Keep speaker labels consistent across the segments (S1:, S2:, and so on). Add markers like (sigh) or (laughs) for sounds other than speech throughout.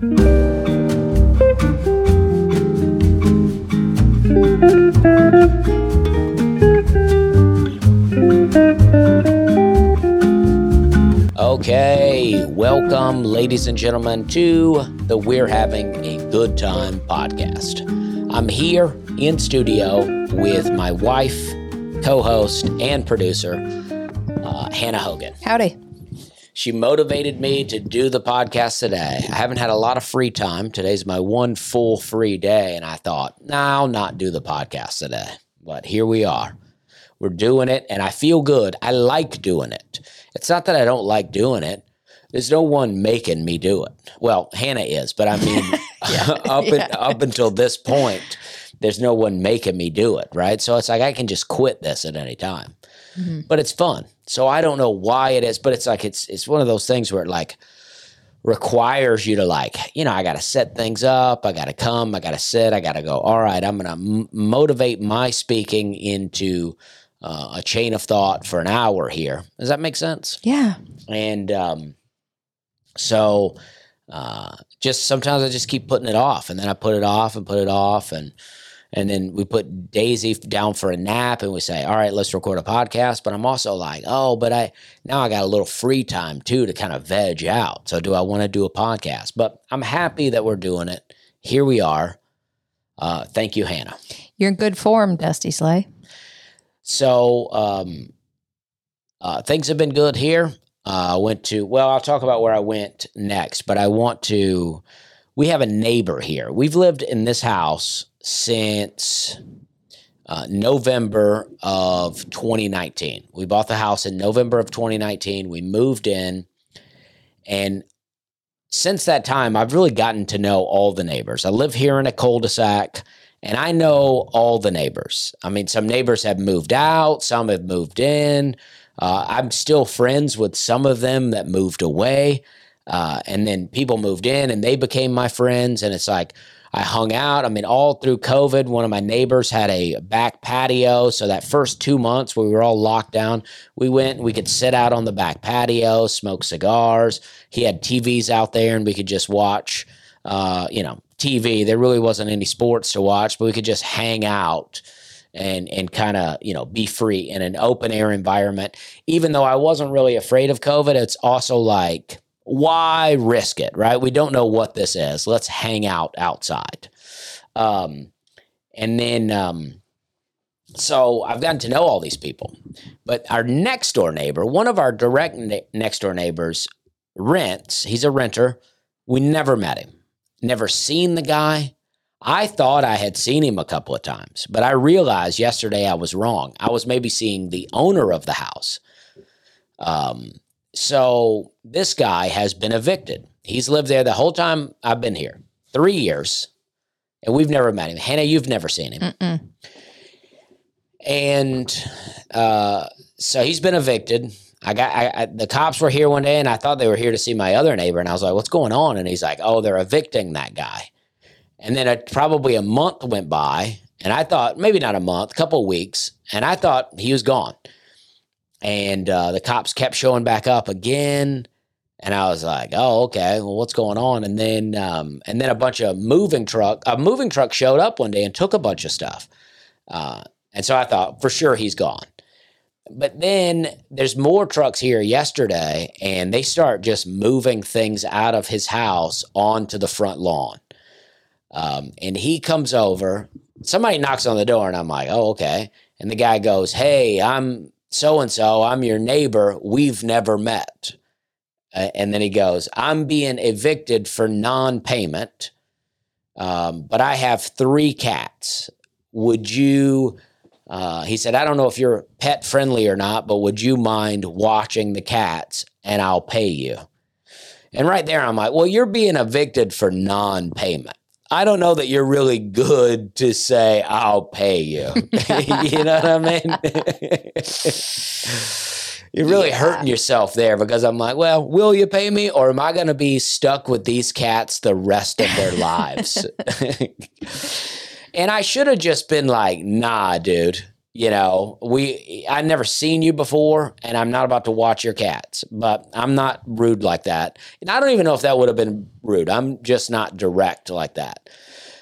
S1: Okay, welcome, ladies and gentlemen, to the We're Having a Good Time podcast. I'm here in studio with my wife, co host, and producer, uh, Hannah Hogan.
S2: Howdy.
S1: She motivated me to do the podcast today. I haven't had a lot of free time. Today's my one full free day, and I thought, nah, I'll not do the podcast today. But here we are. We're doing it, and I feel good. I like doing it. It's not that I don't like doing it. There's no one making me do it. Well, Hannah is, but I mean, (laughs) (laughs) up
S2: Yeah.
S1: in, up until this point, there's no one making me do it, right? So it's like I can just quit this at any time.
S2: Mm-hmm.
S1: But it's fun. So I don't know why it is, but it's like it's it's one of those things where it like requires you to like, you know, I got to set things up, I got to come, I got to sit, I got to go. All right, I'm going to m- motivate my speaking into uh, a chain of thought for an hour here. Does that make sense?
S2: Yeah.
S1: and um, so uh, just sometimes I just keep putting it off, and then I put it off and put it off, and and then we put Daisy down for a nap, and we say, "All right, let's record a podcast." But I'm also like, "Oh, but I now I got a little free time too to kind of veg out. So do I want to do a podcast?" But I'm happy that we're doing it. Here we are. Uh, thank you, Hannah.
S2: You're in good form, Dusty Slay.
S1: So um, uh, things have been good here. Uh, I went to well, I'll talk about where I went next, but I want to. We have a neighbor here. We've lived in this house since uh, November of 2019. We bought the house in November of 2019. We moved in, and since that time, I've really gotten to know all the neighbors. I live here in a cul-de-sac and I know all the neighbors. I mean, some neighbors have moved out, some have moved in. Uh, I'm still friends with some of them that moved away. Uh, and then people moved in and they became my friends. And it's like I hung out. I mean, all through COVID, one of my neighbors had a back patio. So that first two months we were all locked down, we went we could sit out on the back patio, smoke cigars. He had TVs out there and we could just watch, uh, you know, TV. There really wasn't any sports to watch, but we could just hang out and and kind of you know be free in an open air environment. Even though I wasn't really afraid of COVID, it's also like why risk it, right? We don't know what this is. Let's hang out outside. Um, and then um, so I've gotten to know all these people, but our next door neighbor, one of our direct ne- next door neighbors, rents. He's a renter. We never met him never seen the guy. I thought I had seen him a couple of times, but I realized yesterday I was wrong. I was maybe seeing the owner of the house. Um, so this guy has been evicted. He's lived there the whole time I've been here, three years, and we've never met him. Hannah, you've never seen him.
S2: Mm-mm.
S1: And uh, so he's been evicted. I got I, I, the cops were here one day, and I thought they were here to see my other neighbor, and I was like, "What's going on?" And he's like, "Oh, they're evicting that guy." And then a, probably a month went by, and I thought maybe not a month, a couple of weeks, and I thought he was gone. And uh, the cops kept showing back up again, and I was like, "Oh, okay. Well, what's going on?" And then um, and then a bunch of moving truck a moving truck showed up one day and took a bunch of stuff. Uh, and so I thought for sure he's gone. But then there's more trucks here yesterday, and they start just moving things out of his house onto the front lawn. Um, and he comes over. Somebody knocks on the door, and I'm like, "Oh, okay." And the guy goes, "Hey, I'm so and so. I'm your neighbor. We've never met." And then he goes, "I'm being evicted for non-payment, um, but I have three cats. Would you?" Uh, he said, I don't know if you're pet friendly or not, but would you mind watching the cats and I'll pay you? And right there, I'm like, well, you're being evicted for non payment. I don't know that you're really good to say, I'll pay you. (laughs) (laughs) you know what I mean? you're really
S2: Yeah.
S1: hurting yourself there because I'm like, well, will you pay me or am I going to be stuck with these cats the rest of their (laughs) lives? and I should have just been like, nah, dude, You know, we I've never seen you before, and I'm not about to watch your cats, but I'm not rude like that. And I don't even know if that would have been rude. I'm just not direct like that.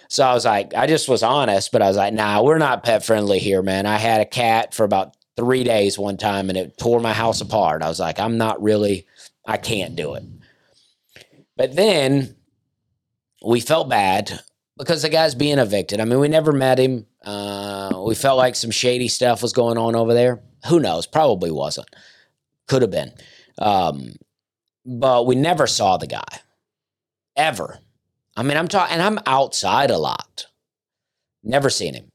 S1: So I was like, I just was honest, but I was like, nah, we're not pet friendly here, man. I had a cat for about three days one time and it tore my house apart. I was like, I'm not really, I can't do it. But then we felt bad because the guy's being evicted. I mean, we never met him. Uh, we felt like some shady stuff was going on over there. Who knows? Probably wasn't. Could have been. Um, but we never saw the guy ever. I mean, I'm talking, and I'm outside a lot. Never seen him.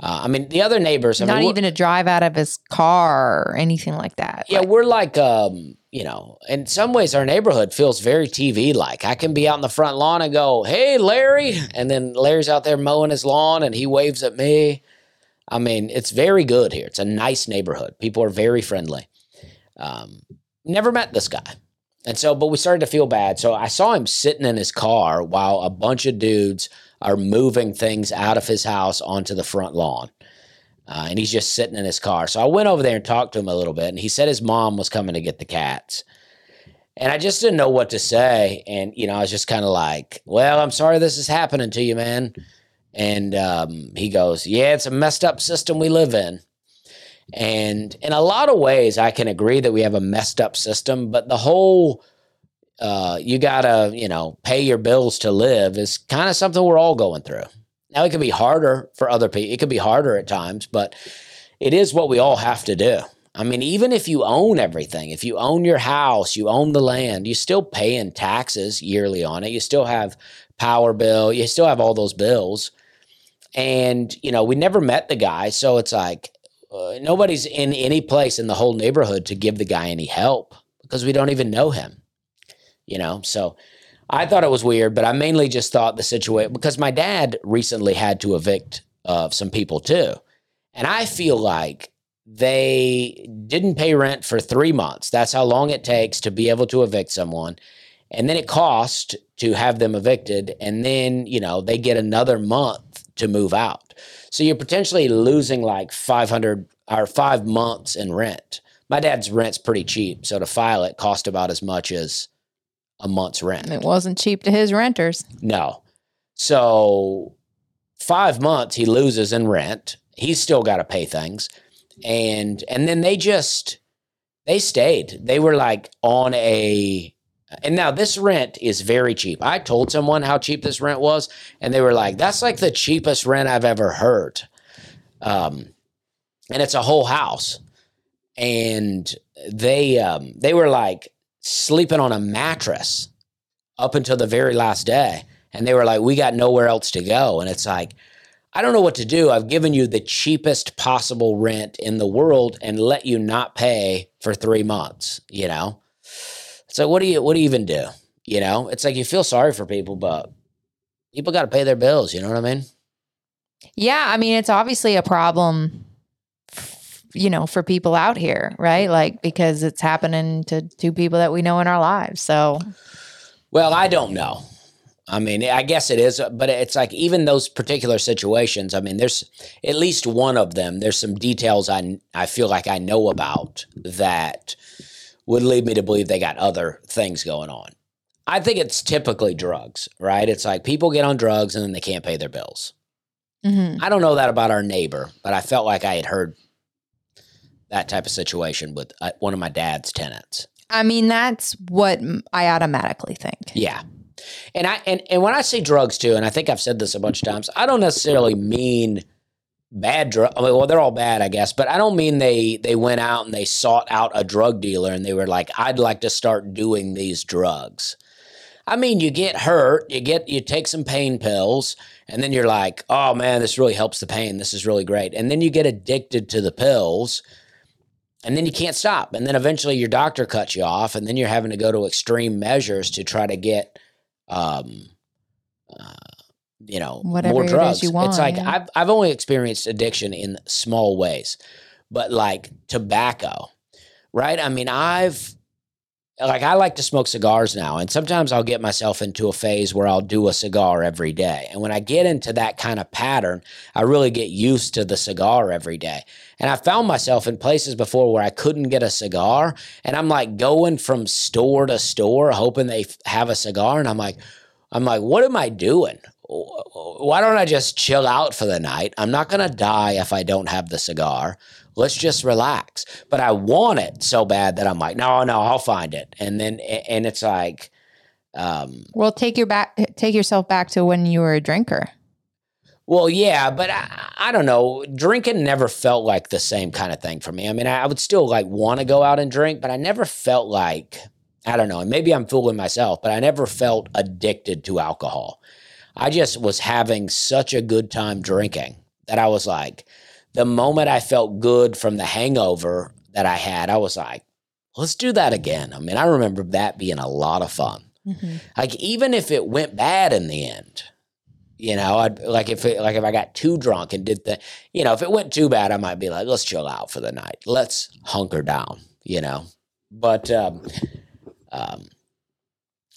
S1: Uh, I mean, the other neighbors. I
S2: Not
S1: mean,
S2: even a drive out of his car or anything like that.
S1: Yeah,
S2: Like,
S1: we're like, um, you know, in some ways, our neighborhood feels very TV like. I can be out in the front lawn and go, "Hey, Larry," (laughs) and then Larry's out there mowing his lawn and he waves at me. I mean, it's very good here. It's a nice neighborhood. People are very friendly. Um, never met this guy, and so, but we started to feel bad. So I saw him sitting in his car while a bunch of dudes are moving things out of his house onto the front lawn. Uh, and he's just sitting in his car. So I went over there and talked to him a little bit, and he said his mom was coming to get the cats. And I just didn't know what to say. And, you know, I was just kind of like, well, I'm sorry this is happening to you, man. And um, he goes, yeah, it's a messed up system we live in. And in a lot of ways, I can agree that we have a messed up system, but the whole uh, you gotta, you know, pay your bills to live is kind of something we're all going through. Now, it can be harder for other people. It can be harder at times, but it is what we all have to do. I mean, even if you own everything, if you own your house, you own the land, you still paying taxes yearly on it. You still have power bill, you still have all those bills. And, you know, we never met the guy. So it's like uh, nobody's in any place in the whole neighborhood to give the guy any help because we don't even know him, you know? So I thought it was weird, but I mainly just thought the situation because my dad recently had to evict uh, some people too. And I feel like they didn't pay rent for three months. That's how long it takes to be able to evict someone. And then it cost to have them evicted. And then, you know, they get another month to move out. So you're potentially losing like 500 or five months in rent. My dad's rent's pretty cheap. So to file it cost about as much as a month's rent.
S2: it wasn't cheap to his renters.
S1: No. So five months he loses in rent. He's still got to pay things. And and then they just they stayed. They were like on a and now this rent is very cheap. I told someone how cheap this rent was, and they were like, that's like the cheapest rent I've ever heard. Um, and it's a whole house. And they um they were like sleeping on a mattress up until the very last day. And they were like, we got nowhere else to go. And it's like, I don't know what to do. I've given you the cheapest possible rent in the world and let you not pay for three months, you know? So what do you what do you even do? You know? It's like you feel sorry for people, but people gotta pay their bills, you know what I mean?
S2: Yeah, I mean, it's obviously a problem, you know, for people out here, right? Like because it's happening to two people that we know in our lives. So
S1: Well, I don't know. I mean, I guess it is, but it's like even those particular situations. I mean, there's at least one of them. There's some details I I feel like I know about that would lead me to believe they got other things going on. I think it's typically drugs, right? It's like people get on drugs and then they can't pay their bills.
S2: mhm.
S1: I don't know that about our neighbor, but I felt like I had heard that type of situation with uh, one of my dad's tenants.
S2: I mean, that's what I automatically think.
S1: Yeah. And I and, and when I say drugs too, and I think I've said this a bunch of times, I don't necessarily mean bad drug. I mean, well, they're all bad, I guess, but I don't mean they they went out and they sought out a drug dealer and they were like, I'd like to start doing these drugs. I mean, you get hurt, you get you take some pain pills, and then you're like, oh man, this really helps the pain. This is really great. And then you get addicted to the pills, and then you can't stop. And then eventually your doctor cuts you off, and then you're having to go to extreme measures to try to get um uh, you know
S2: Whatever
S1: more
S2: it
S1: drugs.
S2: you want,
S1: it's like
S2: yeah.
S1: I've I've only experienced addiction in small ways, but like tobacco, right? I mean, I've like I like to smoke cigars now, and sometimes I'll get myself into a phase where I'll do a cigar every day. And when I get into that kind of pattern, I really get used to the cigar every day. And I found myself in places before where I couldn't get a cigar, and I'm like going from store to store hoping they have a cigar, and I'm like, I'm like, what am I doing? Why don't I just chill out for the night? I'm not gonna die if I don't have the cigar let's just relax. But I want it so bad that I'm like, no, no, I'll find it. And then, and it's like,
S2: um, well, take your back, take yourself back to when you were a drinker.
S1: Well, yeah, but I, I, don't know. Drinking never felt like the same kind of thing for me. I mean, I, I would still like want to go out and drink, but I never felt like, I don't know, and maybe I'm fooling myself, but I never felt addicted to alcohol. I just was having such a good time drinking that I was like, the moment I felt good from the hangover that I had, I was like, let's do that again. I mean, I remember that being a lot of fun. Mm-hmm. Like even if it went bad in the end, you know, I'd like if it, like if I got too drunk and did the, you know, if it went too bad, I might be like, let's chill out for the night. Let's hunker down, you know. But um, um,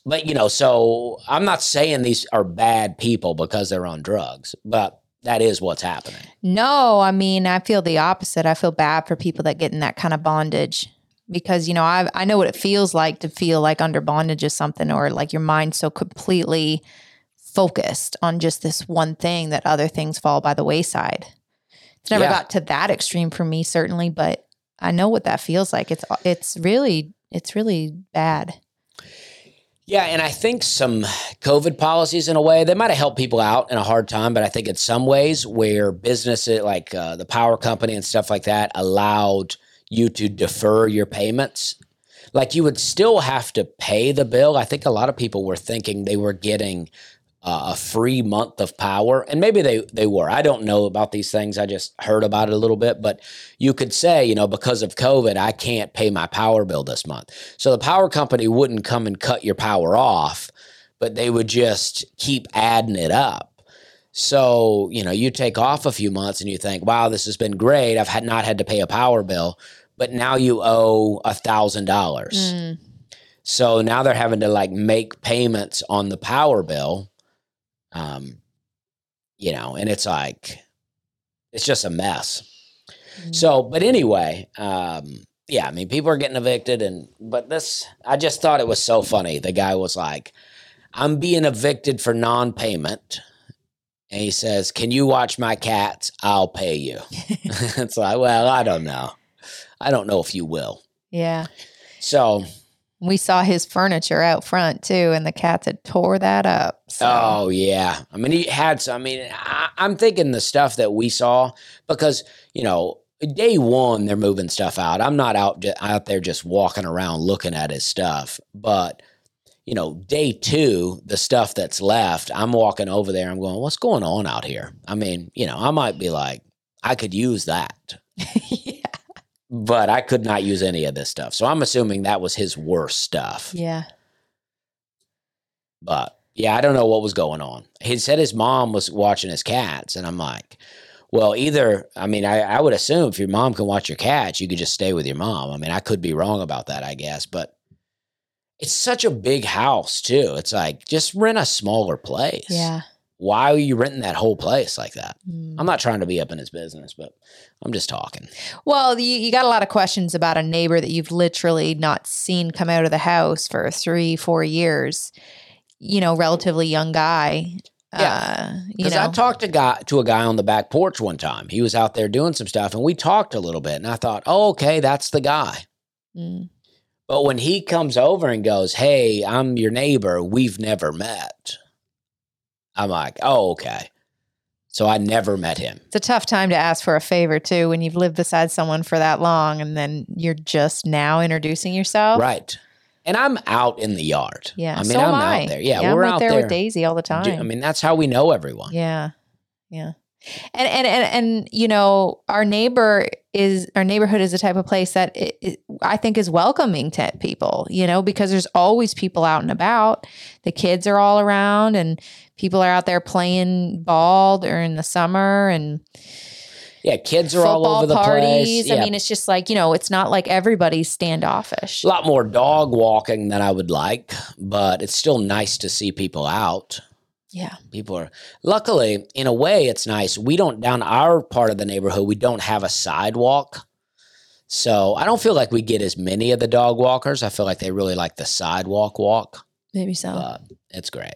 S1: but you know, so I'm not saying these are bad people because they're on drugs, but that is what's happening.
S2: No, I mean, I feel the opposite. I feel bad for people that get in that kind of bondage because, you know, I I know what it feels like to feel like under bondage of something or like your mind so completely focused on just this one thing that other things fall by the wayside. It's never yeah. got to that extreme for me certainly, but I know what that feels like. It's it's really it's really bad.
S1: Yeah, and I think some COVID policies, in a way, they might have helped people out in a hard time. But I think in some ways, where businesses like uh, the power company and stuff like that allowed you to defer your payments, like you would still have to pay the bill. I think a lot of people were thinking they were getting uh, a free month of power, and maybe they they were. I don't know about these things. I just heard about it a little bit, but you could say, you know, because of COVID, I can't pay my power bill this month. So the power company wouldn't come and cut your power off, but they would just keep adding it up. So you know, you take off a few months and you think, wow, this has been great. I've had not had to pay a power bill, but now you owe a thousand dollars. Mm. So now they're having to like make payments on the power bill um, you know, and it's like, it's just a mess. Mm-hmm. So, but anyway, um, yeah, I mean, people are getting evicted, and but this, I just thought it was so funny. The guy was like, "I'm being evicted for non-payment," and he says, "Can you watch my cats? I'll pay you." (laughs) (laughs) it's like, well, I don't know. I don't know if you will.
S2: Yeah.
S1: So
S2: we saw his furniture out front too, and the cats had tore that up.
S1: So. Oh yeah, I mean he had some. I mean, I, I'm thinking the stuff that we saw because you know day one they're moving stuff out. I'm not out out there just walking around looking at his stuff, but you know, day two, the stuff that's left, I'm walking over there. I'm going, what's going on out here? I mean, you know, I might be like, I could use that. (laughs) yeah but I could not use any of this stuff. So I'm assuming that was his worst stuff.
S2: Yeah.
S1: But yeah, I don't know what was going on. He said his mom was watching his cats, and I'm like, well, either, I mean, I, I would assume if your mom can watch your cats, you could just stay with your mom. I mean, I could be wrong about that, I guess, but it's such a big house, too. It's like, just rent a smaller place.
S2: Yeah
S1: why are you renting that whole place like that? Mm. I'm not trying to be up in his business, but I'm just talking.
S2: Well, you, you got a lot of questions about a neighbor that you've literally not seen come out of the house for three, four years. You know, relatively young guy.
S1: Yeah, because uh, I talked to guy to a guy on the back porch one time. He was out there doing some stuff, and we talked a little bit. And I thought, oh, okay, that's the guy. Mm. But when he comes over and goes, "Hey, I'm your neighbor. We've never met," I'm like, oh, okay. So I never met him.
S2: It's a tough time to ask for a favor too when you've lived beside someone for that long and then you're just now introducing yourself.
S1: Right. And I'm out in the yard.
S2: Yeah.
S1: I
S2: mean, so I'm
S1: I.
S2: out
S1: there. Yeah, yeah
S2: we're out there, there with Daisy all the time.
S1: I mean, that's how we know everyone.
S2: Yeah. Yeah. And, and and and you know our neighbor is our neighborhood is the type of place that it, it, I think is welcoming to people you know because there's always people out and about the kids are all around and people are out there playing ball during the summer and
S1: Yeah, kids are all over the
S2: parties.
S1: place. Yeah,
S2: I mean, it's just like you know, it's not like everybody's standoffish.
S1: a lot more dog walking than I would like, but it's still nice to see people out.
S2: Yeah,
S1: People are luckily, in a way, it's nice. We don't down our part of the neighborhood. We don't have a sidewalk, so I don't feel like we get as many of the dog walkers. I feel like they really like the sidewalk walk.
S2: maybe so.
S1: But it's great.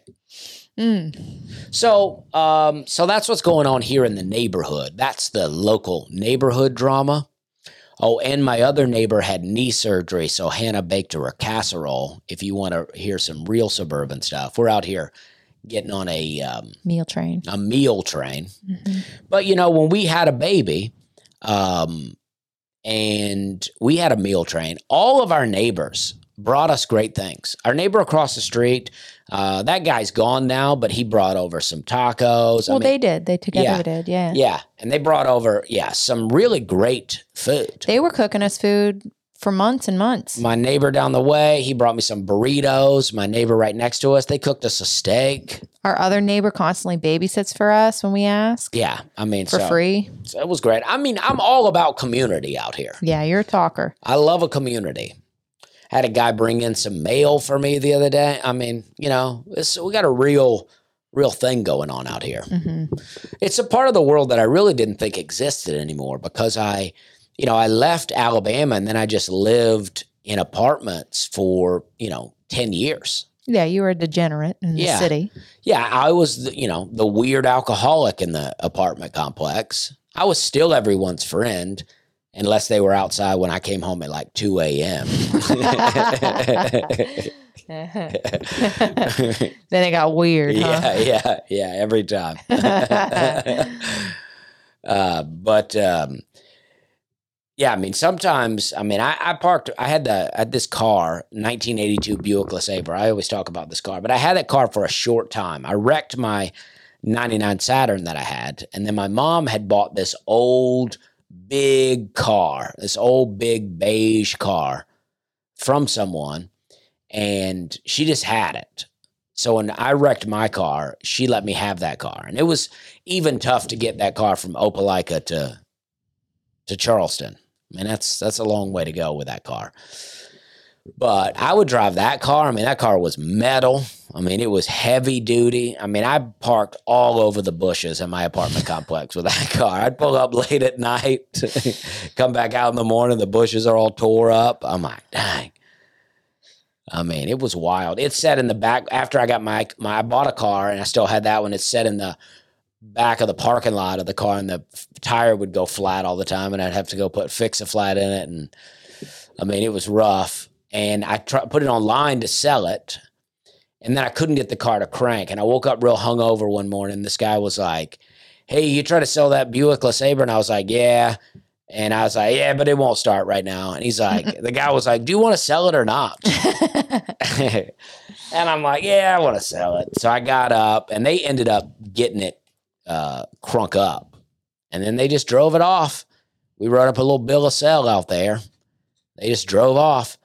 S2: Mm.
S1: So, um, so that's what's going on here in the neighborhood. That's the local neighborhood drama. Oh, and my other neighbor had knee surgery, so Hannah baked her a casserole. If you want to hear some real suburban stuff, we're out here getting on a um,
S2: Meal train.
S1: a meal train.
S2: Mhm.
S1: But you know, when we had a baby, um, and we had a meal train, all of our neighbors brought us great things. Our neighbor across the street, uh, that guy's gone now, but he brought over some tacos. I
S2: Well,
S1: mean,
S2: they did. They together
S1: yeah.
S2: did. Yeah.
S1: yeah, and they brought over yeah some really great food.
S2: They were cooking us food for months and months.
S1: My neighbor down the way, he brought me some burritos. My neighbor right next to us, they cooked us a steak.
S2: Our other neighbor constantly babysits for us when we ask
S1: Yeah, I mean,
S2: for
S1: so,
S2: free.
S1: so it was great. I mean, I'm all about community out here.
S2: Yeah, you're a talker.
S1: I love a community. Had a guy bring in some mail for me the other day. I mean, you know, we got a real, real thing going on out here.
S2: hmm
S1: It's a part of the world that I really didn't think existed anymore because I, you know, I left Alabama and then I just lived in apartments for, you know, 10 years.
S2: Yeah, you were a degenerate in the city.
S1: Yeah, I was, the, you know, the weird alcoholic in the apartment complex. I was still everyone's friend unless they were outside when I came home at like 2 a.m. (laughs) (laughs)
S2: then it got weird, huh?
S1: yeah, yeah, yeah, every time. (laughs) uh, but um, yeah, I mean, sometimes, I mean, I, I parked, I had the, I had this car, 1982 Buick LeSabre. I always talk about this car, but I had that car for a short time. I wrecked my 99 Saturn that I had, and then my mom had bought this old, big car, this old, big beige car from someone, and she just had it. So when I wrecked my car, she let me have that car, and it was even tough to get that car from Opelika to to Charleston. I mean, that's that's a long way to go with that car. But I would drive that car. I mean, that car was metal. I mean, it was heavy duty. I mean, I parked all over the bushes in my apartment complex with that (laughs) car. I'd pull up late at night, (laughs) come back out in the morning, the bushes are all tore up. I'm like, dang. I mean, it was wild. It sat in the back after I got my my I bought a car and I still had that one. It sat in the back of the parking lot of the car and the tire would go flat all the time and I'd have to go put fix a flat in it and I mean it was rough and I try, put it online to sell it and then I couldn't get the car to crank and I woke up real hungover one morning this guy was like hey you try to sell that Buick LeSabre and I was like yeah and I was like yeah but it won't start right now and he's like (laughs) the guy was like do you want to sell it or not (laughs) and I'm like, yeah, I want to sell it. So I got up and they ended up getting it uh, crunk up. And then they just drove it off. We wrote up a little bill of sale out there. They just drove off.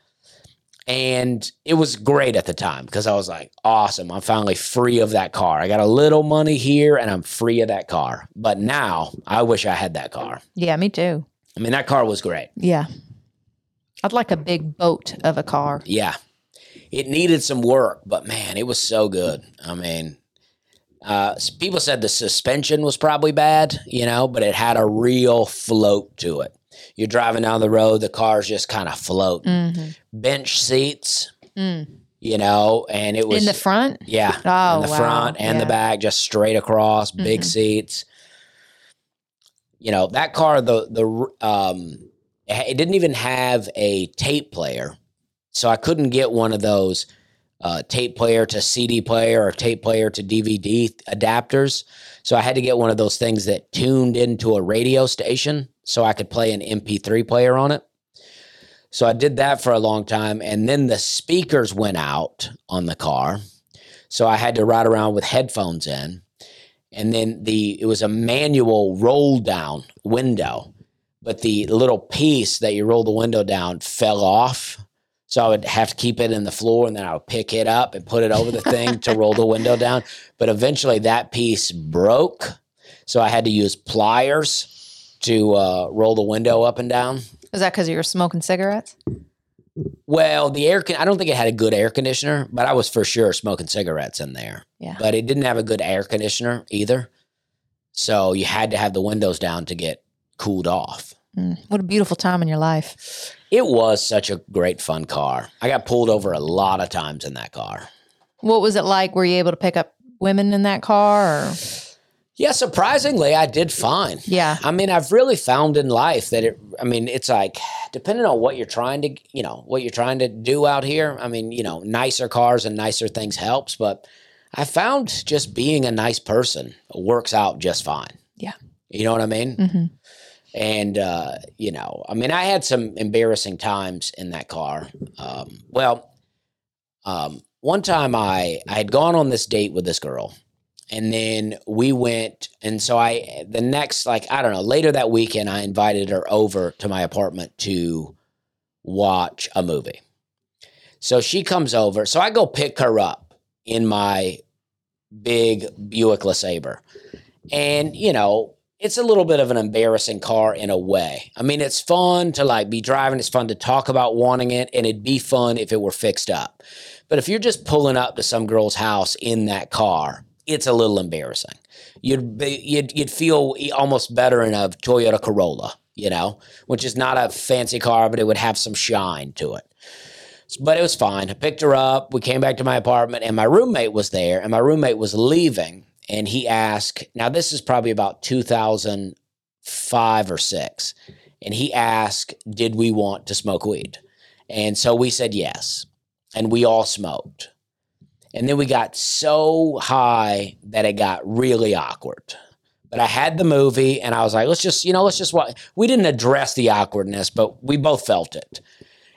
S1: And it was great at the time because I was like, awesome. I'm finally free of that car. I got a little money here and I'm free of that car. But now I wish I had that car.
S2: yeah, me too.
S1: I mean, that car was great.
S2: Yeah. I'd like a big boat of a car.
S1: Yeah. It needed some work, but man, it was so good. I mean, uh, people said the suspension was probably bad, you know, but it had a real float to it. You're driving down the road, the car's just kind of floating.
S2: hmm
S1: Bench seats,
S2: Mm.
S1: you know, and it was
S2: In the front?
S1: yeah,
S2: Oh,
S1: in the
S2: wow.
S1: front and the back, just straight across, big
S2: Mhm.
S1: seats. You know, that car, the the um, it didn't even have a tape player, so I couldn't get one of those uh, tape player to CD player or tape player to DVD adapters. So I had to get one of those things that tuned into a radio station, so I could play an MP3 player on it. So I did that for a long time, and then the speakers went out on the car. So I had to ride around with headphones in. And then the it was a manual roll down window, but the little piece that you roll the window down fell off. So I would have to keep it in the floor and then I would pick it up and put it over the thing to roll the window (laughs) down. But eventually that piece broke. So I had to use pliers to uh, roll the window up and down.
S2: Is that because you were smoking cigarettes?
S1: Well, the air con- I don't think it had a good air conditioner, but I was for sure smoking cigarettes in there.
S2: Yeah.
S1: But it didn't have a good air conditioner either. So you had to have the windows down to get cooled off.
S2: Mm, what a beautiful time in your life.
S1: It was such a great fun car. I got pulled over a lot of times in that car.
S2: What was it like? Were you able to pick up women in that car? Or?
S1: Yeah, surprisingly, I did fine.
S2: Yeah.
S1: I mean, I've really found in life that it, I mean, it's like, depending on what you're trying to, you know, what you're trying to do out here. I mean, you know, nicer cars and nicer things helps, but I found just being a nice person works out just fine.
S2: Yeah.
S1: You know what I mean?
S2: hmm
S1: And, uh, you know, I mean, I had some embarrassing times in that car. Um, well, um, one time I, I had gone on this date with this girl and then we went and so i the next like i don't know later that weekend i invited her over to my apartment to watch a movie so she comes over so i go pick her up in my big buick lesabre and you know it's a little bit of an embarrassing car in a way i mean it's fun to like be driving it's fun to talk about wanting it and it'd be fun if it were fixed up but if you're just pulling up to some girl's house in that car it's a little embarrassing. You'd be, you'd you'd feel almost better in a Toyota Corolla, you know, which is not a fancy car, but it would have some shine to it. But it was fine. I picked her up. We came back to my apartment, and my roommate was there, and my roommate was leaving, and he asked. Now this is probably about 2005 or six, and he asked, "Did we want to smoke weed?" And so we said yes, and we all smoked. And then we got so high that it got really awkward. But I had the movie and I was like, let's just, you know, let's just watch. We didn't address the awkwardness, but we both felt it.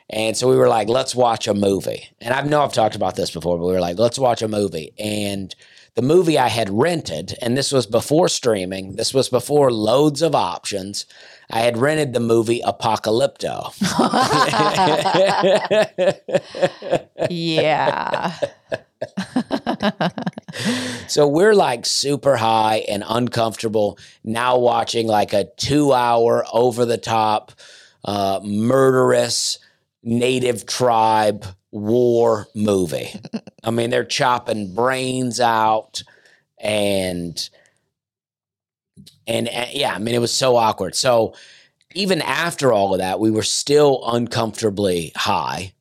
S1: And so we were like, let's watch a movie. And I know I've talked about this before, but we were like, let's watch a movie. And the movie I had rented, and this was before streaming, this was before loads of options. I had rented the movie Apocalypto.
S2: yeah. (laughs)
S1: So we're like super high and uncomfortable now watching like a two hour over the top, uh, murderous native tribe war movie. (laughs) I mean, they're chopping brains out and, and, and yeah, I mean, it was so awkward. So even after all of that, we were still uncomfortably high.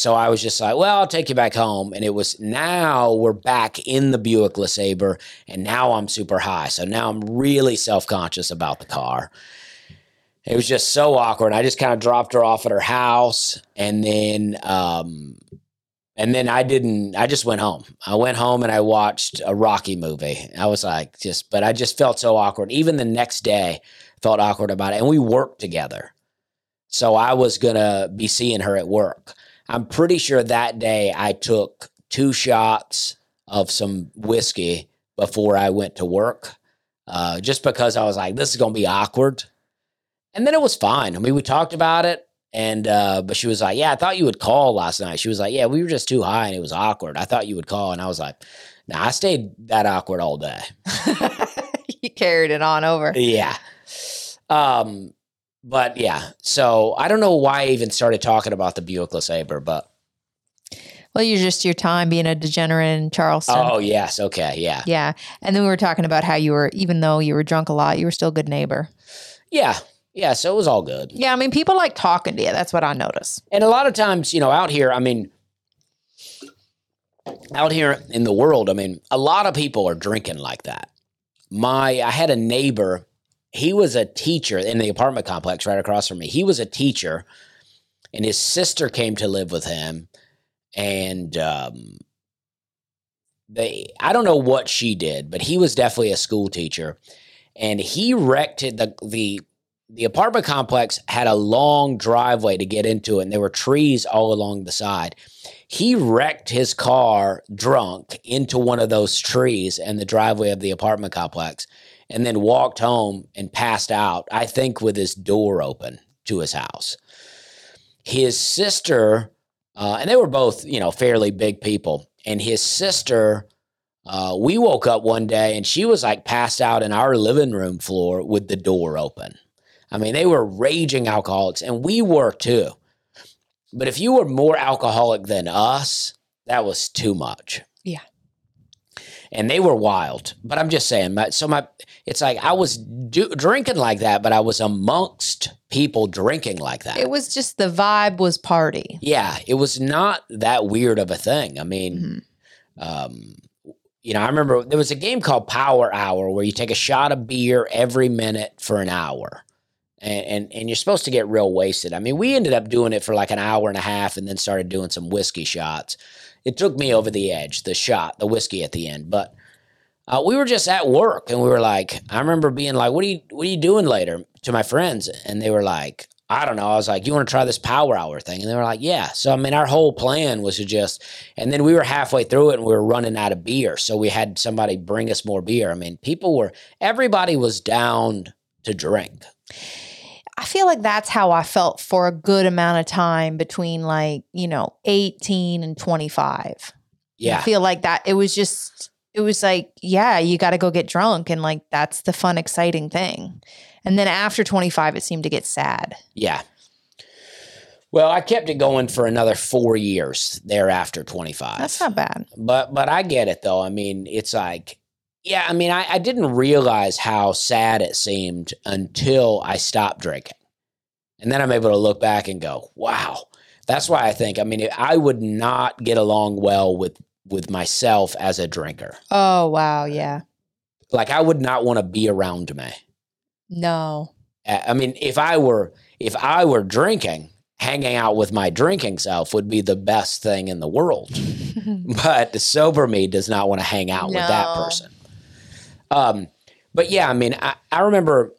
S1: So I was just like, well, I'll take you back home. And it was now we're back in the Buick LeSabre, and now I'm super high. So now I'm really self conscious about the car. It was just so awkward. I just kind of dropped her off at her house, and then, um, and then I didn't. I just went home. I went home and I watched a Rocky movie. I was like, just, but I just felt so awkward. Even the next day, felt awkward about it. And we worked together, so I was gonna be seeing her at work. I'm pretty sure that day I took two shots of some whiskey before I went to work, uh, just because I was like, this is going to be awkward. And then it was fine. I mean, we talked about it. And, uh, but she was like, yeah, I thought you would call last night. She was like, yeah, we were just too high and it was awkward. I thought you would call. And I was like, nah, I stayed that awkward all day. (laughs)
S2: you carried it on over.
S1: Yeah. Um, but yeah, so I don't know why I even started talking about the Buick LeSabre, but
S2: Well, you're just your time being a degenerate in Charleston.
S1: oh yes, okay, yeah,
S2: Yeah. And then we were talking about how you were, even though you were drunk a lot, you were still a good neighbor.
S1: yeah, yeah. So it was all good.
S2: Yeah. I mean, people like talking to you. That's what I notice.
S1: And a lot of times, you know, out here, I mean, out here in the world, I mean, a lot of people are drinking like that. My, I had a neighbor. He was a teacher in the apartment complex right across from me. He was a teacher, and his sister came to live with him. And um, they, I don't know what she did, but he was definitely a school teacher, and he wrecked. The the the apartment complex had a long driveway to get into it, and there were trees all along the side. He wrecked his car drunk into one of those trees in the driveway of the apartment complex and then walked home and passed out, I think with his door open to his house. His sister, uh, and they were both, you know, fairly big people, and his sister, uh, we woke up one day and she was like passed out in our living room floor with the door open. I mean, they were raging alcoholics, and we were too. But if you were more alcoholic than us, that was too much.
S2: Yeah.
S1: And they were wild. But I'm just saying, my, so my, it's like I was do, drinking like that, but I was amongst people drinking like that.
S2: It was just the vibe was party.
S1: yeah, it was not that weird of a thing. I mean,
S2: Mhm.
S1: um, you know, I remember there was a game called Power Hour where you take a shot of beer every minute for an hour. And, and and you're supposed to get real wasted. I mean, we ended up doing it for like an hour and a half and then started doing some whiskey shots. It took me over the edge, the shot, the whiskey at the end. But uh, we were just at work and we were like, I remember being like, What are you what are you doing later? to my friends. And they were like, I don't know. I was like, you want to try this power hour thing? And they were like, yeah. So, I mean, our whole plan was to just, and then we were halfway through it and we were running out of beer. So we had somebody bring us more beer. I mean, people were, everybody was down to drink.
S2: I feel like that's how I felt for a good amount of time between like, you know, 18 and 25.
S1: Yeah.
S2: I feel like that it was just it was like, yeah, you got to go get drunk and like that's the fun exciting thing. And then after 25 it seemed to get sad.
S1: Yeah. Well, I kept it going for another four years thereafter 25.
S2: That's not bad.
S1: but but I get it though. I mean, it's like, yeah. I mean, I, I didn't realize how sad it seemed until I stopped drinking, and then I'm able to look back and go, wow. That's why I think. I mean, I would not get along well with with myself as a drinker.
S2: Oh, wow, yeah.
S1: Like I would not want to be around me.
S2: No.
S1: I mean, if I were if I were drinking, hanging out with my drinking self would be the best thing in the world. (laughs) but the sober me does not want to hang out with that person. Um, but yeah, I mean, I, I remember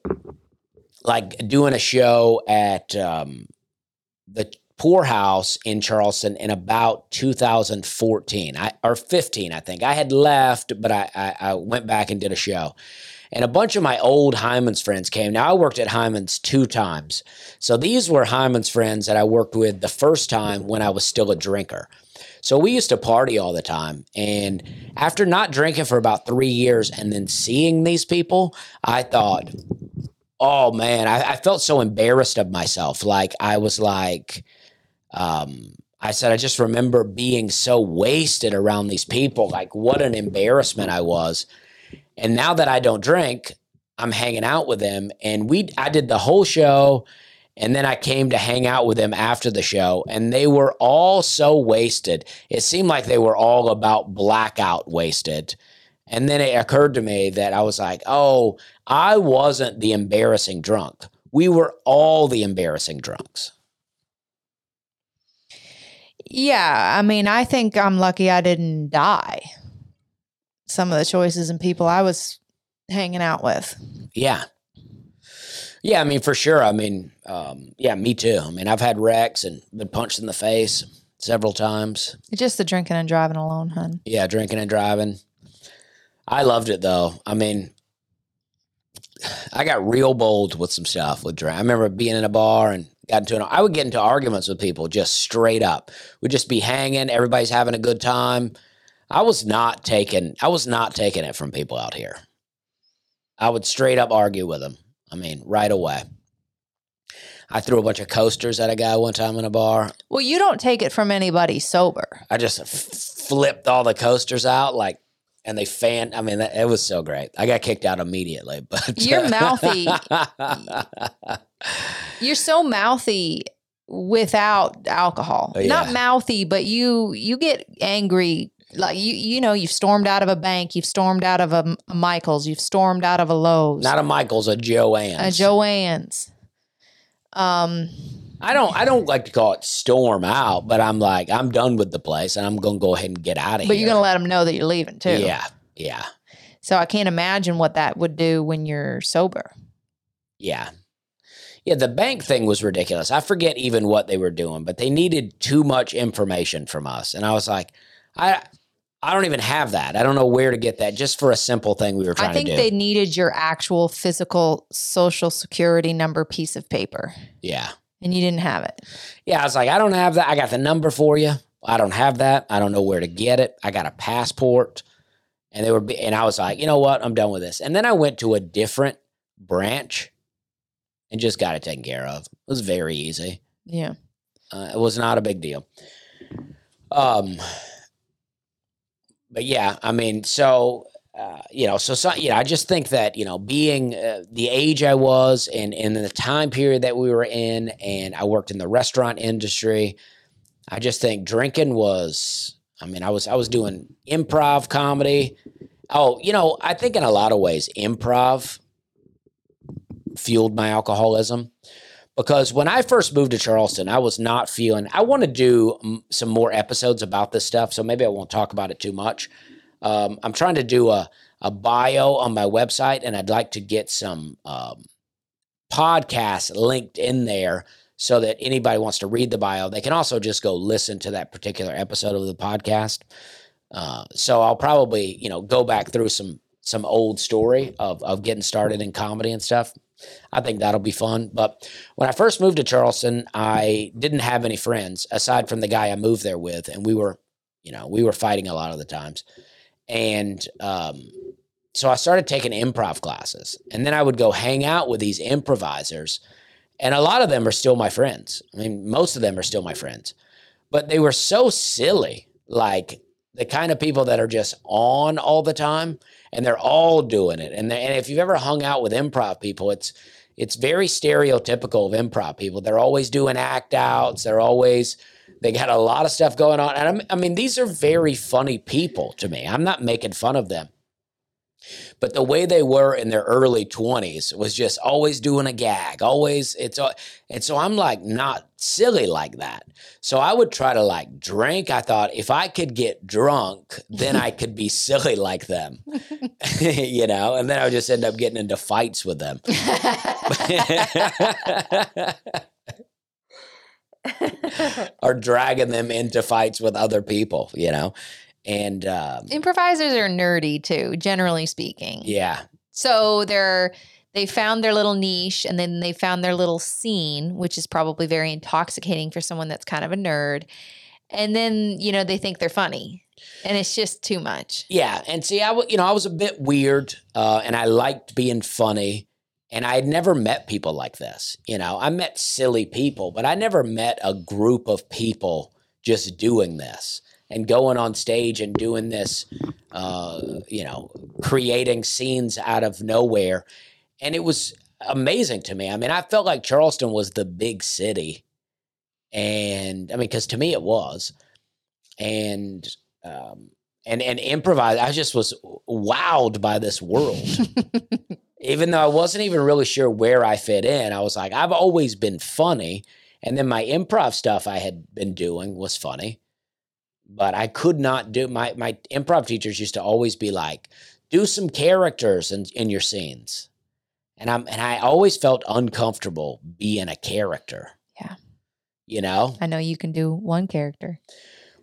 S1: like doing a show at um, the Pour House in Charleston in about 2014 I, or 15, I think. I had left, but I, I, I went back and did a show. And a bunch of my old Hyman's friends came. Now, I worked at Hyman's two times. So these were Hyman's friends that I worked with the first time when I was still a drinker. So we used to party all the time. And after not drinking for about three years and then seeing these people, I thought, oh man, I, I felt so embarrassed of myself. Like I was like, um, I said, I just remember being so wasted around these people. Like what an embarrassment I was. And now that I don't drink, I'm hanging out with them. And we, I did the whole show. And then I came to hang out with them after the show, and they were all so wasted. It seemed like they were all about blackout wasted. And then it occurred to me that I was like, oh, I wasn't the embarrassing drunk. We were all the embarrassing drunks.
S2: Yeah, I mean, I think I'm lucky I didn't die. Some of the choices and people I was hanging out with.
S1: Yeah. Yeah, I mean, for sure. I mean, um, yeah, me too. I mean, I've had wrecks and been punched in the face several times.
S2: Just the drinking and driving alone, hun.
S1: Yeah, drinking and driving. I loved it though. I mean, I got real bold with some stuff with drink. I remember being in a bar and got into an. I would get into arguments with people just straight up. We'd just be hanging. Everybody's having a good time. I was not taking. I was not taking it from people out here. I would straight up argue with them. I mean, right away. I threw a bunch of coasters at a guy one time in a bar.
S2: Well, you don't take it from anybody sober.
S1: I just f- flipped all the coasters out, like, and they fan. I mean, that, it was so great. I got kicked out immediately, (laughs) but
S2: You're uh, mouthy. (laughs) You're so mouthy without alcohol.
S1: Oh, yeah.
S2: Not mouthy, but you you get angry. Like you you know, you've stormed out of a bank, you've stormed out of a, a Michaels, you've stormed out of a Lowe's,
S1: Not a Michael's, a Joann's.
S2: a Joann's. Um,
S1: I don't. I don't like to call it storm out, but I'm like, I'm done with the place, and I'm gonna go ahead and get out of
S2: but
S1: here.
S2: But you're gonna let them know that you're leaving too.
S1: Yeah, yeah,
S2: So I can't imagine what that would do when you're sober.
S1: yeah, yeah. The bank thing was ridiculous. I forget even what they were doing, but they needed too much information from us, and I was like, I, I don't even have that. I don't know where to get that. Just for a simple thing we were trying to do.
S2: I think they needed your actual physical social security number piece of paper,
S1: yeah.
S2: and you didn't have it.
S1: Yeah, I was like, I don't have that. I got the number for you. I don't have that. I don't know where to get it. I got a passport. And they were, and I was like, you know what? I'm done with this. And then I went to a different branch and just got it taken care of. It was very easy.
S2: Yeah.
S1: Uh, it was not a big deal. Um, but yeah, I mean, so uh, you know, so, so you know, I just think that you know, being uh, the age I was and and in the time period that we were in, and I worked in the restaurant industry, I just think drinking was. I mean, I was I was doing improv comedy. Oh, you know, I think in a lot of ways, improv fueled my alcoholism because when I first moved to Charleston, I was not feeling. I want to do some more episodes about this stuff, so maybe I won't talk about it too much. Um, I'm trying to do a a bio on my website, and I'd like to get some um, podcasts linked in there so that anybody wants to read the bio, they can also just go listen to that particular episode of the podcast. Uh, so I'll probably you know go back through some some old story of of getting started in comedy and stuff. I think that'll be fun. But when I first moved to Charleston, I didn't have any friends aside from the guy I moved there with, and we were, you know, we were fighting a lot of the times. And um, so I started taking improv classes, and then I would go hang out with these improvisers, and a lot of them are still my friends. I mean, most of them are still my friends, but they were so silly, like the kind of people that are just on all the time and they're all doing it. And, and if you've ever hung out with improv people, it's it's very stereotypical of improv people. They're always doing act outs. They're always they got a lot of stuff going on. And I'm, I mean, these are very funny people to me. I'm not making fun of them. But the way they were in their early 20s was just always doing a gag, always it's uh, and so I'm like not silly like that. So I would try to like drink. I thought if I could get drunk, then I could be (laughs) silly like them. (laughs) you know, and then I would just end up getting into fights with them. (laughs) or dragging them into fights with other people, you know. And um,
S2: improvisers are nerdy too, generally speaking.
S1: Yeah.
S2: So they're they found their little niche and then they found their little scene, which is probably very intoxicating for someone that's kind of a nerd. And then, you know, they think they're funny. And it's just too much.
S1: Yeah. And see, I, w- you know, I was a bit weird uh, and I liked being funny. And I had never met people like this. You know, I met silly people, but I never met a group of people just doing this and going on stage and doing this, uh, you know, creating scenes out of nowhere. And it was amazing to me. I mean, I felt like Charleston was the big city. And I mean, because to me it was. And, um, and, and improvise, I just was wowed by this world. (laughs) even though I wasn't even really sure where I fit in, I was like, I've always been funny. And then my improv stuff I had been doing was funny but I could not do my my improv teachers used to always be like, do some characters in, in your scenes. And I'm and I always felt uncomfortable being a character.
S2: Yeah.
S1: You know?
S2: I know you can do one character.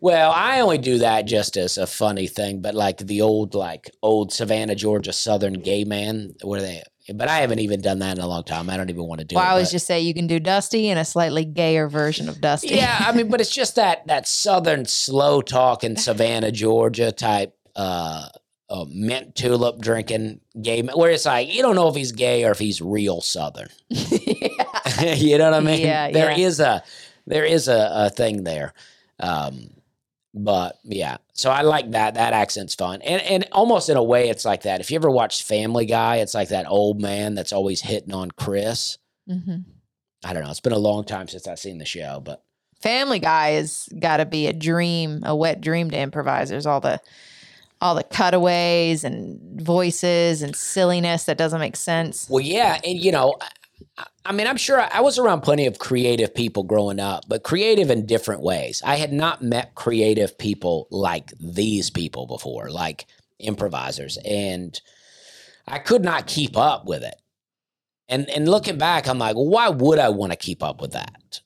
S1: Well, I only do that just as a funny thing, but like the old like old Savannah, Georgia Southern gay man where they but I haven't even done that in a long time. I don't even want to do
S2: well,
S1: it.
S2: I always
S1: but-
S2: just say you can do Dusty and a slightly gayer version of Dusty.
S1: Yeah, I mean, but it's (laughs) just that that southern slow talking Savannah, Georgia type uh, uh mint julep drinking gay man, where it's like you don't know if he's gay or if he's real southern. (laughs) (laughs) you know what I mean?
S2: Yeah,
S1: There
S2: yeah.
S1: is a there is a, a thing there. Um but yeah, so I like that. That accent's fun, and and almost in a way, it's like that. If you ever watched Family Guy, it's like that old man that's always hitting on Chris.
S2: hmm
S1: I don't know. It's been a long time since I've seen the show, but
S2: Family Guy has got to be a dream, a wet dream to improvisers. All the all the cutaways and voices and silliness that doesn't make sense.
S1: Well, yeah, and you know, I, I mean, I'm sure I was around plenty of creative people growing up, but creative in different ways. I had not met creative people like these people before, like improvisers, and I could not keep up with it. And and looking back, I'm like, why would I want to keep up with that?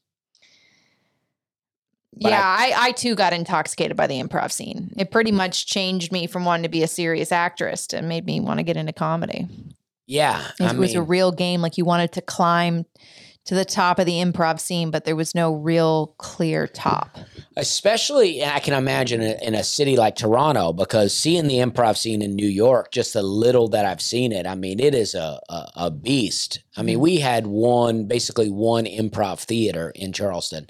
S1: But
S2: yeah, I, I too got intoxicated by the improv scene. It pretty much changed me from wanting to be a serious actress and made me want to get into comedy.
S1: Yeah,
S2: It
S1: I
S2: was a real game. Like you wanted to climb to the top of the improv scene, but there was no real clear top.
S1: Especially, I can imagine in a city like Toronto, because seeing the improv scene in New York, just the little that I've seen it, I mean, it is a, a, a beast. I mean, mm-hmm. we had one, basically one improv theater in Charleston,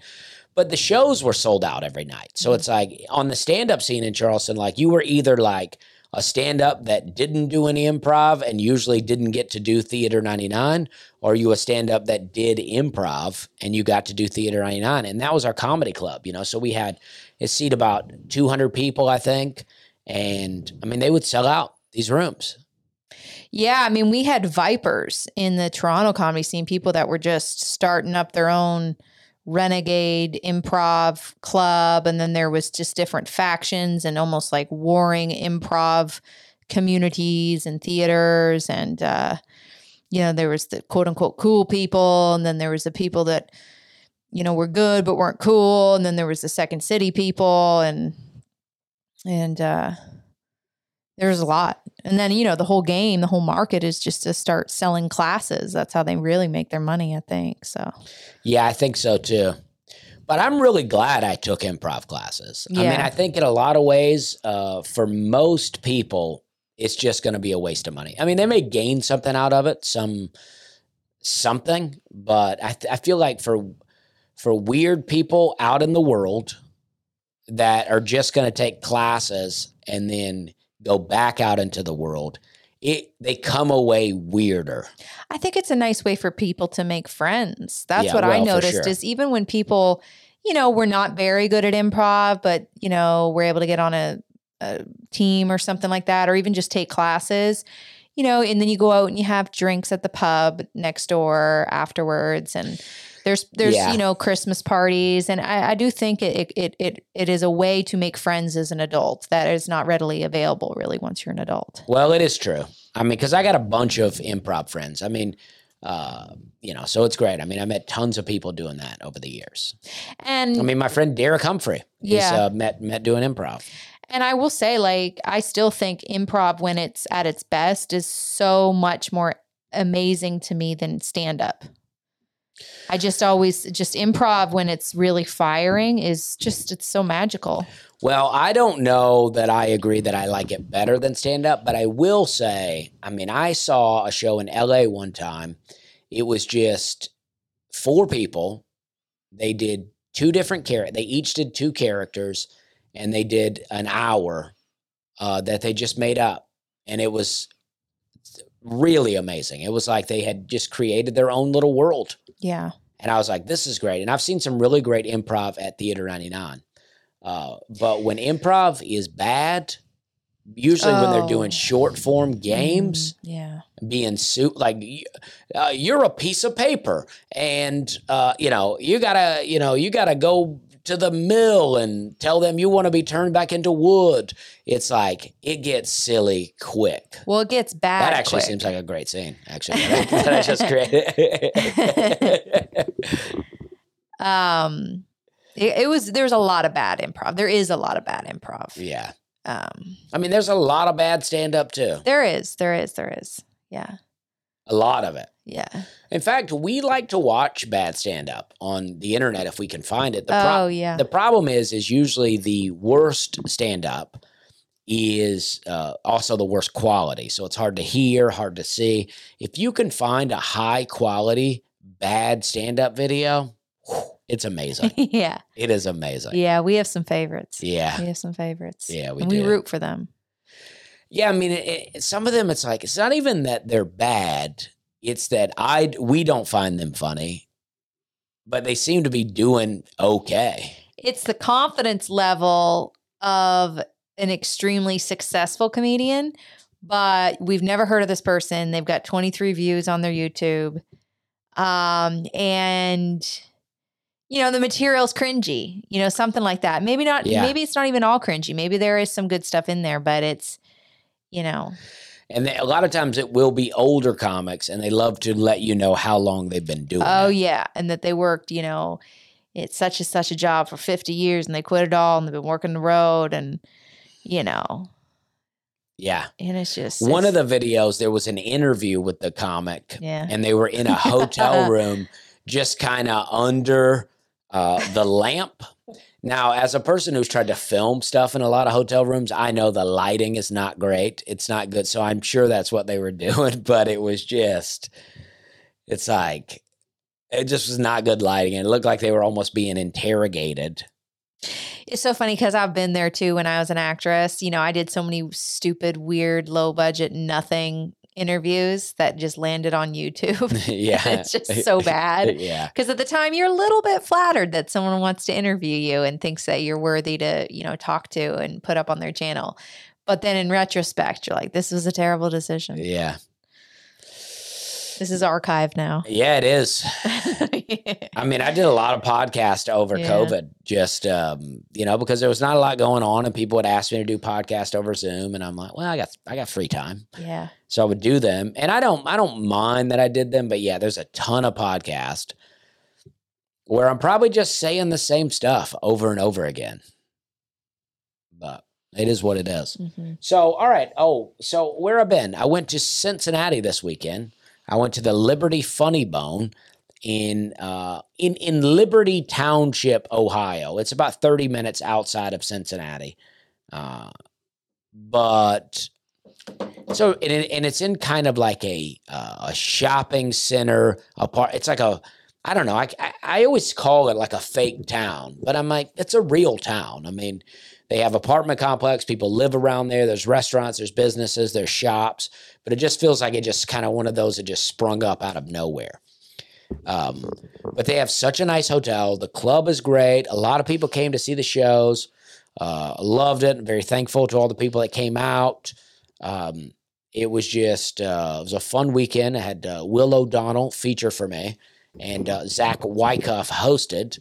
S1: but the shows were sold out every night. So mm-hmm. it's like on the stand up scene in Charleston, like you were either like, a stand up that didn't do any improv and usually didn't get to do Theater 99, or you a stand up that did improv and you got to do Theater 99. And that was our comedy club, you know. So we had a seat about 200 people, I think. And I mean, they would sell out these rooms.
S2: Yeah, I mean, we had vipers in the Toronto comedy scene, people that were just starting up their own renegade improv club and then there was just different factions and almost like warring improv communities and theaters and uh you know there was the quote unquote cool people and then there was the people that you know were good but weren't cool and then there was the second city people and and uh there's a lot and then you know the whole game the whole market is just to start selling classes that's how they really make their money i think so
S1: Yeah, I think so too. But I'm really glad I took improv classes. I mean, I think in a lot of ways, uh, for most people, it's just going to be a waste of money. I mean, they may gain something out of it, some something, but I, th- I feel like for for weird people out in the world that are just going to take classes and then go back out into the world, it they come away weirder.
S2: I think it's a nice way for people to make friends. That's
S1: Yeah,
S2: what I
S1: well, for
S2: noticed
S1: sure.
S2: is even when people, you know, were not very good at improv, but you know, we're able to get on a, a team or something like that, or even just take classes, you know, and then you go out and you have drinks at the pub next door afterwards and there's there's
S1: Yeah.
S2: you know Christmas parties and I, I do think it, it it it is a way to make friends as an adult that is not readily available really once you're an adult.
S1: Well, it is true. I mean, because I got a bunch of improv friends. I mean, uh, you know, so it's great. I mean, I met tons of people doing that over the years.
S2: And
S1: I mean, my friend Derek Humphrey, he's
S2: Yeah.
S1: uh, met met doing improv.
S2: And I will say, like, I still think improv when it's at its best is so much more amazing to me than stand up. I just always, just improv when it's really firing is just, it's so magical.
S1: Well, I don't know that I agree that I like it better than stand up, but I will say, I mean, I saw a show in LA one time. It was just four people. They did two different characters. They each did two characters, and they did an hour uh, that they just made up, and it was really amazing. It was like they had just created their own little world.
S2: Yeah.
S1: And I was like, this is great. And I've seen some really great improv at Theater 99. Uh, but when improv is bad, usually when they're doing
S2: Oh.
S1: short form games,
S2: Mm, yeah.
S1: being suit like uh, you're a piece of paper, and uh, you know you gotta you know you gotta go to the mill and tell them you want to be turned back into wood. It's like it gets silly quick.
S2: Well, it gets bad.
S1: That actually
S2: quick.
S1: seems like a great scene. Actually, (laughs) that I, just created. (laughs)
S2: um, it, it was, there's a lot of bad improv. There is a lot of bad improv.
S1: yeah,
S2: Um,
S1: I mean, there's a lot of bad stand up too.
S2: there is, there is, there is. Yeah.
S1: A lot of it.
S2: Yeah.
S1: In fact, we like to watch bad stand up on the internet if we can find it. The
S2: oh, yeah.
S1: The problem is, is usually the worst stand up is uh, also the worst quality. So it's hard to hear, hard to see. If you can find a high quality bad stand up video, whew, it's amazing. (laughs)
S2: yeah.
S1: it is amazing.
S2: Yeah. We have some favorites.
S1: Yeah.
S2: We have some favorites.
S1: Yeah, we
S2: and we
S1: do.
S2: root for them.
S1: Yeah, I mean, it, it- some of them, it's like it's not even that they're bad. It's that I we don't find them funny, but they seem to be doing okay.
S2: It's the confidence level of an extremely successful comedian, but we've never heard of this person. They've got 23 views on their YouTube. Um, and you know, the material's cringy, you know, something like that. Maybe not,
S1: Yeah.
S2: maybe it's not even all cringy. Maybe there is some good stuff in there, but it's, you know,
S1: And they, a lot of times it will be older comics, and they love to let you know how long they've been doing.
S2: oh
S1: it.
S2: yeah. And that they worked, you know, it's such and such a job for 50 years and they quit it all and they've been working the road and, you know,
S1: yeah.
S2: and it's just
S1: One of the videos, there was an interview with the comic,
S2: yeah
S1: and they were in a (laughs) hotel room just kind of under uh, the lamp. Now, as a person who's tried to film stuff in a lot of hotel rooms, I know the lighting is not great. It's not good. So I'm sure that's what they were (laughs) doing, but it was just, it's like, it just was not good lighting. And it looked like they were almost being interrogated.
S2: It's so funny because I've been there too when I was an actress. You know, I did so many stupid, weird, low budget, nothing interviews that just landed on (laughs) YouTube. (laughs)
S1: yeah.
S2: it's just (laughs) so bad.
S1: yeah.
S2: Because at the time you're a little bit flattered that someone wants to interview you and thinks that you're worthy to, you know, talk to and put up on their channel. But then in retrospect, you're like, this was a terrible decision.
S1: Yeah.
S2: This is archived now.
S1: Yeah, it is. (laughs) I mean, I did a lot of podcasts over
S2: Yeah.
S1: COVID, just um, you know, because there was not a lot going on, and people would ask me to do podcast over Zoom, and I'm like, well, I got I got free time,
S2: yeah.
S1: so I would do them, and I don't I don't mind that I did them, but yeah, there's a ton of podcast where I'm probably just saying the same stuff over and over again, but it is what it is.
S2: Mhm.
S1: So, all right. Oh, so where I've been? I went to Cincinnati this weekend. I went to the Liberty Funny Bone in uh, in in Liberty Township, Ohio. It's about thirty minutes outside of Cincinnati, uh, but so and, it, and it's in kind of like a uh, a shopping center. A part. It's like a I don't know. I, I I always call it like a fake town, but I'm like it's a real town. I mean, they have apartment complex. People live around there. There's restaurants. There's businesses. There's shops. But it just feels like it just kind of one of those that just sprung up out of nowhere. Um, but they have such a nice hotel. The club is great. A lot of people came to see the shows. Uh, loved it. very thankful to all the people that came out. Um, it was just uh, it was a fun weekend. I had uh, Will O'Donnell feature for me, and uh, Zach Wyckoff hosted,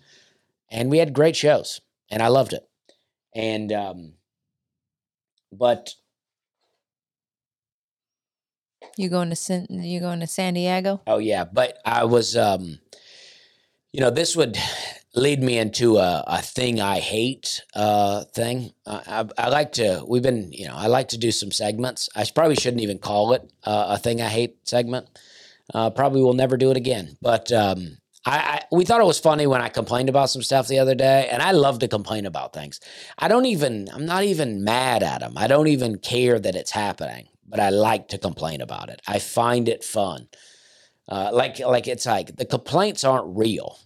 S1: and we had great shows, and I loved it. And um, but
S2: You going to San, you going to San Diego?
S1: Oh yeah, but I was um you know, this would (sighs) lead me into a, a thing I hate uh thing. I, I I like to we've been, you know, I like to do some segments. I probably shouldn't even call it uh, a thing I hate segment. Uh probably will never do it again. But um I, I we thought it was funny when I complained about some stuff the other day, and I love to complain about things. I don't even I'm not even mad at them. I don't even care that it's happening, but I like to complain about it. I find it fun. Uh, like like it's like the complaints aren't real.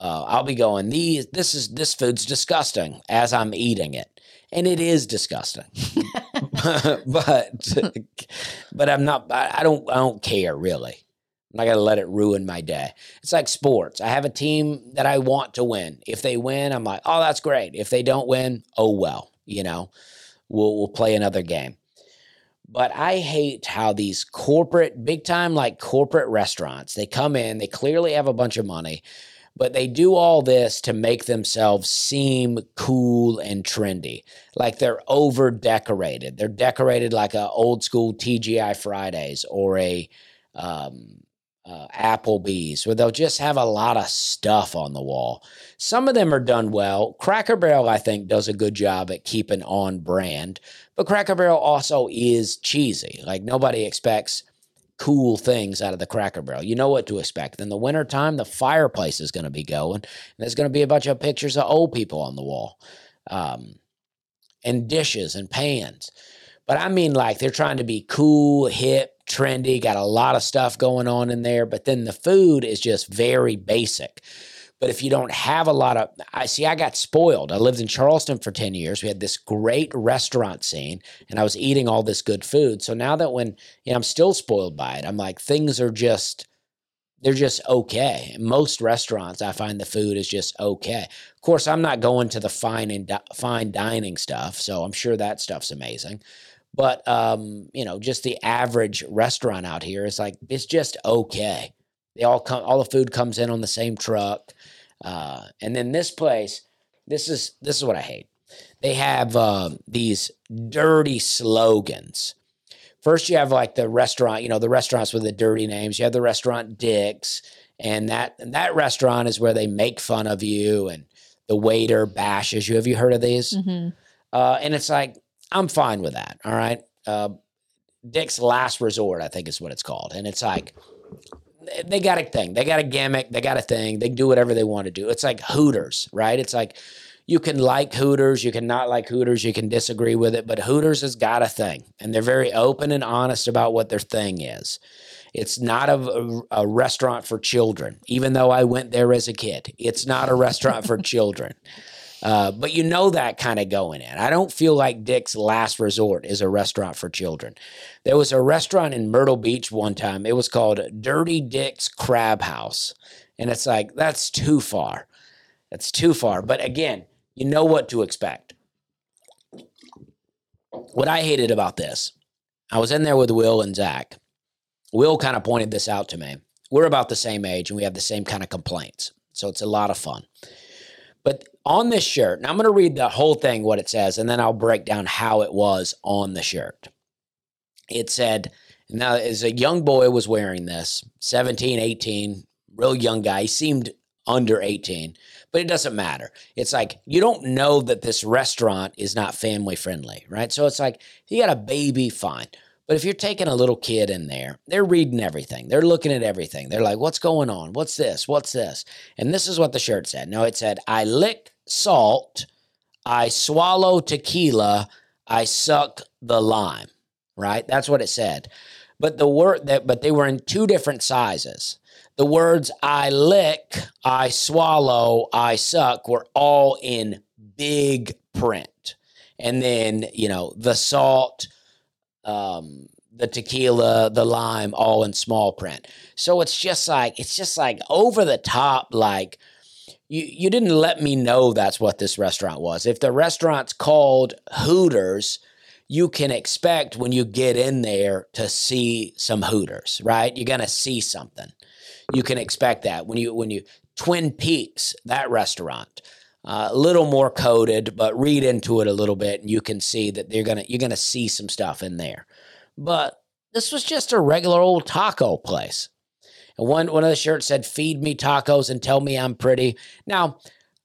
S1: Uh, I'll be going these this is this food's disgusting as I'm eating it, and it is disgusting. (laughs) (laughs) but (laughs) but I'm not. I, I don't I don't care really. I'm not gonna let it ruin my day. It's like sports. I have a team that I want to win. If they win, I'm like, oh, that's great. If they don't win, oh well. You know, we'll we'll play another game. But I hate how these corporate, big time like corporate restaurants, they come in, they clearly have a bunch of money, but they do all this to make themselves seem cool and trendy. Like they're over decorated. They're decorated like a old school TGI Fridays or a um, uh, Applebee's, where they'll just have a lot of stuff on the wall. Some of them are done well. Cracker Barrel, I think, does a good job at keeping on brand, but Cracker Barrel also is cheesy. Like nobody expects cool things out of the Cracker Barrel. You know what to expect. In the wintertime, the fireplace is going to be going, and there's going to be a bunch of pictures of old people on the wall, um, and dishes and pans. But I mean, like they're trying to be cool, hip, trendy, got a lot of stuff going on in there, but then the food is just very basic. But if you don't have a lot of, I see, I got spoiled. I lived in Charleston for 10 years. We had this great restaurant scene and I was eating all this good food. So now that when, you know, I'm still spoiled by it, I'm like, things are just, they're just okay. Most restaurants, I find the food is just okay. Of course, I'm not going to the fine and di- fine dining stuff, so I'm sure that stuff's amazing. But um, you know, just the average restaurant out here is like it's just okay. They all come, all the food comes in on the same truck, uh, and then this place, this is this is what I hate. They have uh, these dirty slogans. First, you have like the restaurant, you know, the restaurants with the dirty names. You have the restaurant Dick's, and that and that restaurant is where they make fun of you, and the waiter bashes you. Have you heard of these?
S2: Mm-hmm.
S1: Uh, and it's like I'm fine with that. All right. Uh, Dick's Last Resort, I think is what it's called. And it's like, they got a thing. They got a gimmick. They got a thing. They do whatever they want to do. It's like Hooters, right? It's like you can like Hooters, you can not like Hooters, you can disagree with it, but Hooters has got a thing, and they're very open and honest about what their thing is. It's not a, a restaurant for children, even though I went there as a kid. It's not a restaurant for (laughs) children. Uh, but you know that kind of going in. I don't feel like Dick's Last Resort is a restaurant for children. There was a restaurant in Myrtle Beach one time. It was called Dirty Dick's Crab House. And it's like, that's too far. That's too far. But again, you know what to expect. What I hated about this, I was in there with Will and Zach. Will kind of pointed this out to me. We're about the same age and we have the same kind of complaints. So it's a lot of fun. But on this shirt, now I'm going to read the whole thing, what it says, and then I'll break down how it was on the shirt. It said, now as a young boy was wearing this, 17, 18, real young guy, he seemed under 18, but it doesn't matter. It's like you don't know that this restaurant is not family friendly, right? So it's like you got a baby, fine. But if you're taking a little kid in there, they're reading everything. They're looking at everything. They're like, what's going on? What's this? What's this? And this is what the shirt said. No, it said, I lick salt, I swallow tequila, I suck the lime. Right? That's what it said. But the word that but they were in two different sizes. The words I lick, I swallow, I suck were all in big print. And then, you know, the salt, um, the tequila, the lime, all in small print. So it's just like it's just like over the top. Like you you didn't let me know that's what this restaurant was. If the restaurant's called Hooters, you can expect when you get in there to see some Hooters, right? You're gonna see something. You can expect that when you when you Twin Peaks, that restaurant. A little more coded, but read into it a little bit, and you can see that you're gonna you're gonna see some stuff in there. But this was just a regular old taco place. And one one of the shirts said, "Feed me tacos and tell me I'm pretty." Now,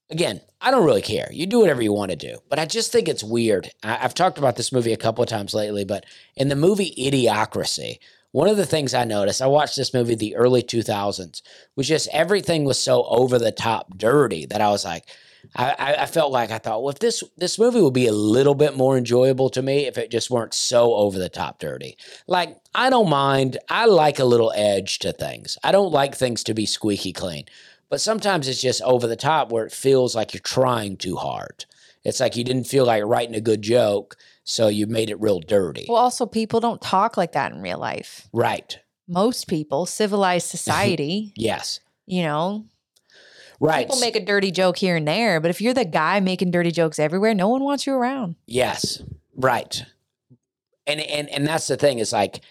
S1: again, I don't really care. You do whatever you want to do, but I just think it's weird. I, I've talked about this movie a couple of times lately, but in the movie Idiocracy, one of the things I noticed, I watched this movie the early 2000s, was just everything was so over the top dirty that I was like, I, I felt like I thought, well, if this this movie would be a little bit more enjoyable to me if it just weren't so over the top dirty. Like I don't mind. I like a little edge to things. I don't like things to be squeaky clean, but sometimes it's just over the top where it feels like you're trying too hard. It's like you didn't feel like writing a good joke, so you made it real dirty.
S2: Well, also people don't talk like that in real life.
S1: Right.
S2: Most people, civilized (laughs) society,
S1: Yes.
S2: you know,
S1: Right.
S2: people make a dirty joke here and there, but if you're the guy making dirty jokes everywhere, no one wants you around.
S1: Yes, right. And and and that's the thing is like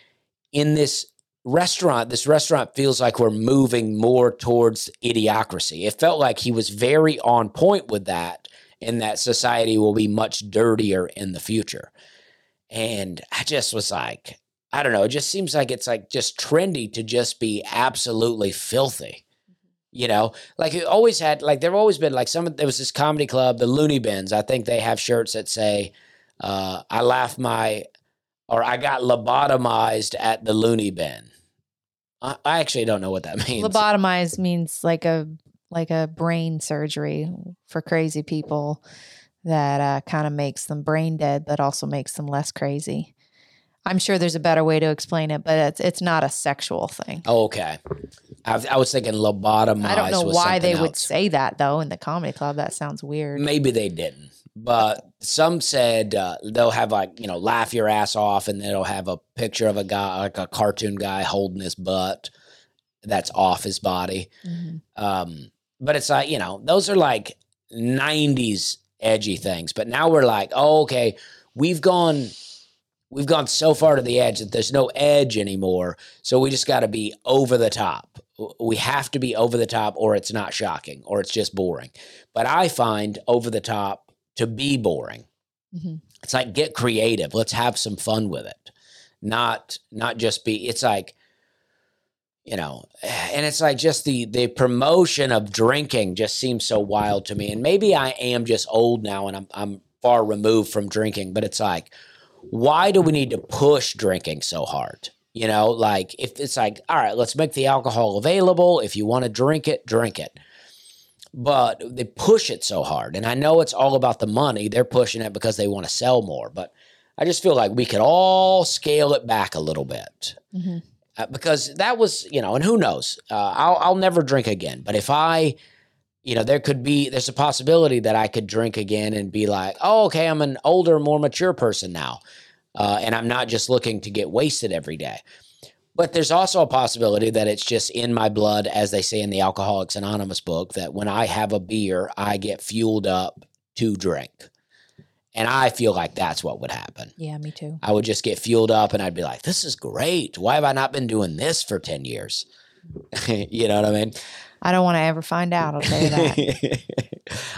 S1: in this restaurant, this restaurant feels like we're moving more towards idiocracy. It felt like he was very on point with that, and that society will be much dirtier in the future. And I just was like, I don't know, it just seems like it's like just trendy to just be absolutely filthy. You know, like it always had, like there've always been like some. There was this comedy club, the Looney Bins. I think they have shirts that say, uh, "I laugh my," or "I got lobotomized at the Looney Bin." I, I actually don't know what that (laughs) means.
S2: Lobotomize means like a like a brain surgery for crazy people that uh, kind of makes them brain dead, but also makes them less crazy. I'm sure there's a better way to explain it, but it's it's not a sexual thing.
S1: Oh, okay. I, I was thinking lobotomized.
S2: I don't know why they
S1: something
S2: would say that though in the comedy club. That sounds weird.
S1: Maybe they didn't, but some said uh, they'll have like you know laugh your ass off, and then it'll have a picture of a guy like a cartoon guy holding his butt that's off his body.
S2: Mhm.
S1: Um, but it's like you know those are like '90s edgy things, but now we're like, oh, okay, we've gone. We've gone so far to the edge that there's no edge anymore. So we just got to be over the top. We have to be over the top, or it's not shocking, or it's just boring. But I find over the top to be boring.
S2: Mhm.
S1: It's like get creative. Let's have some fun with it. Not not just be. It's like you know, (sighs) and it's like just the the promotion of drinking just seems so wild to me. And maybe I am just old now, and I'm I'm far removed from drinking. But it's like, why do we need to push drinking so hard? You know, like if it's like, all right, let's make the alcohol available. If you want to drink it, drink it. But they push it so hard. And I know it's all about the money. They're pushing it because they want to sell more. But I just feel like we could all scale it back a little bit.
S2: hmm
S1: Uh, because that was, you know, and who knows? Uh, I'll, I'll never drink again. But if I, you know, there could be, there's a possibility that I could drink again and be like, oh, okay, I'm an older, more mature person now. Uh, and I'm not just looking to get wasted every day. But there's also a possibility that it's just in my blood, as they say in the Alcoholics Anonymous book, that when I have a beer, I get fueled up to drink. And I feel like that's what would happen.
S2: Yeah, me too.
S1: I would just get fueled up and I'd be like, this is great. Why have I not been doing this for 10 years? (laughs) you know what I mean?
S2: I don't want to ever find out. I'll tell you that.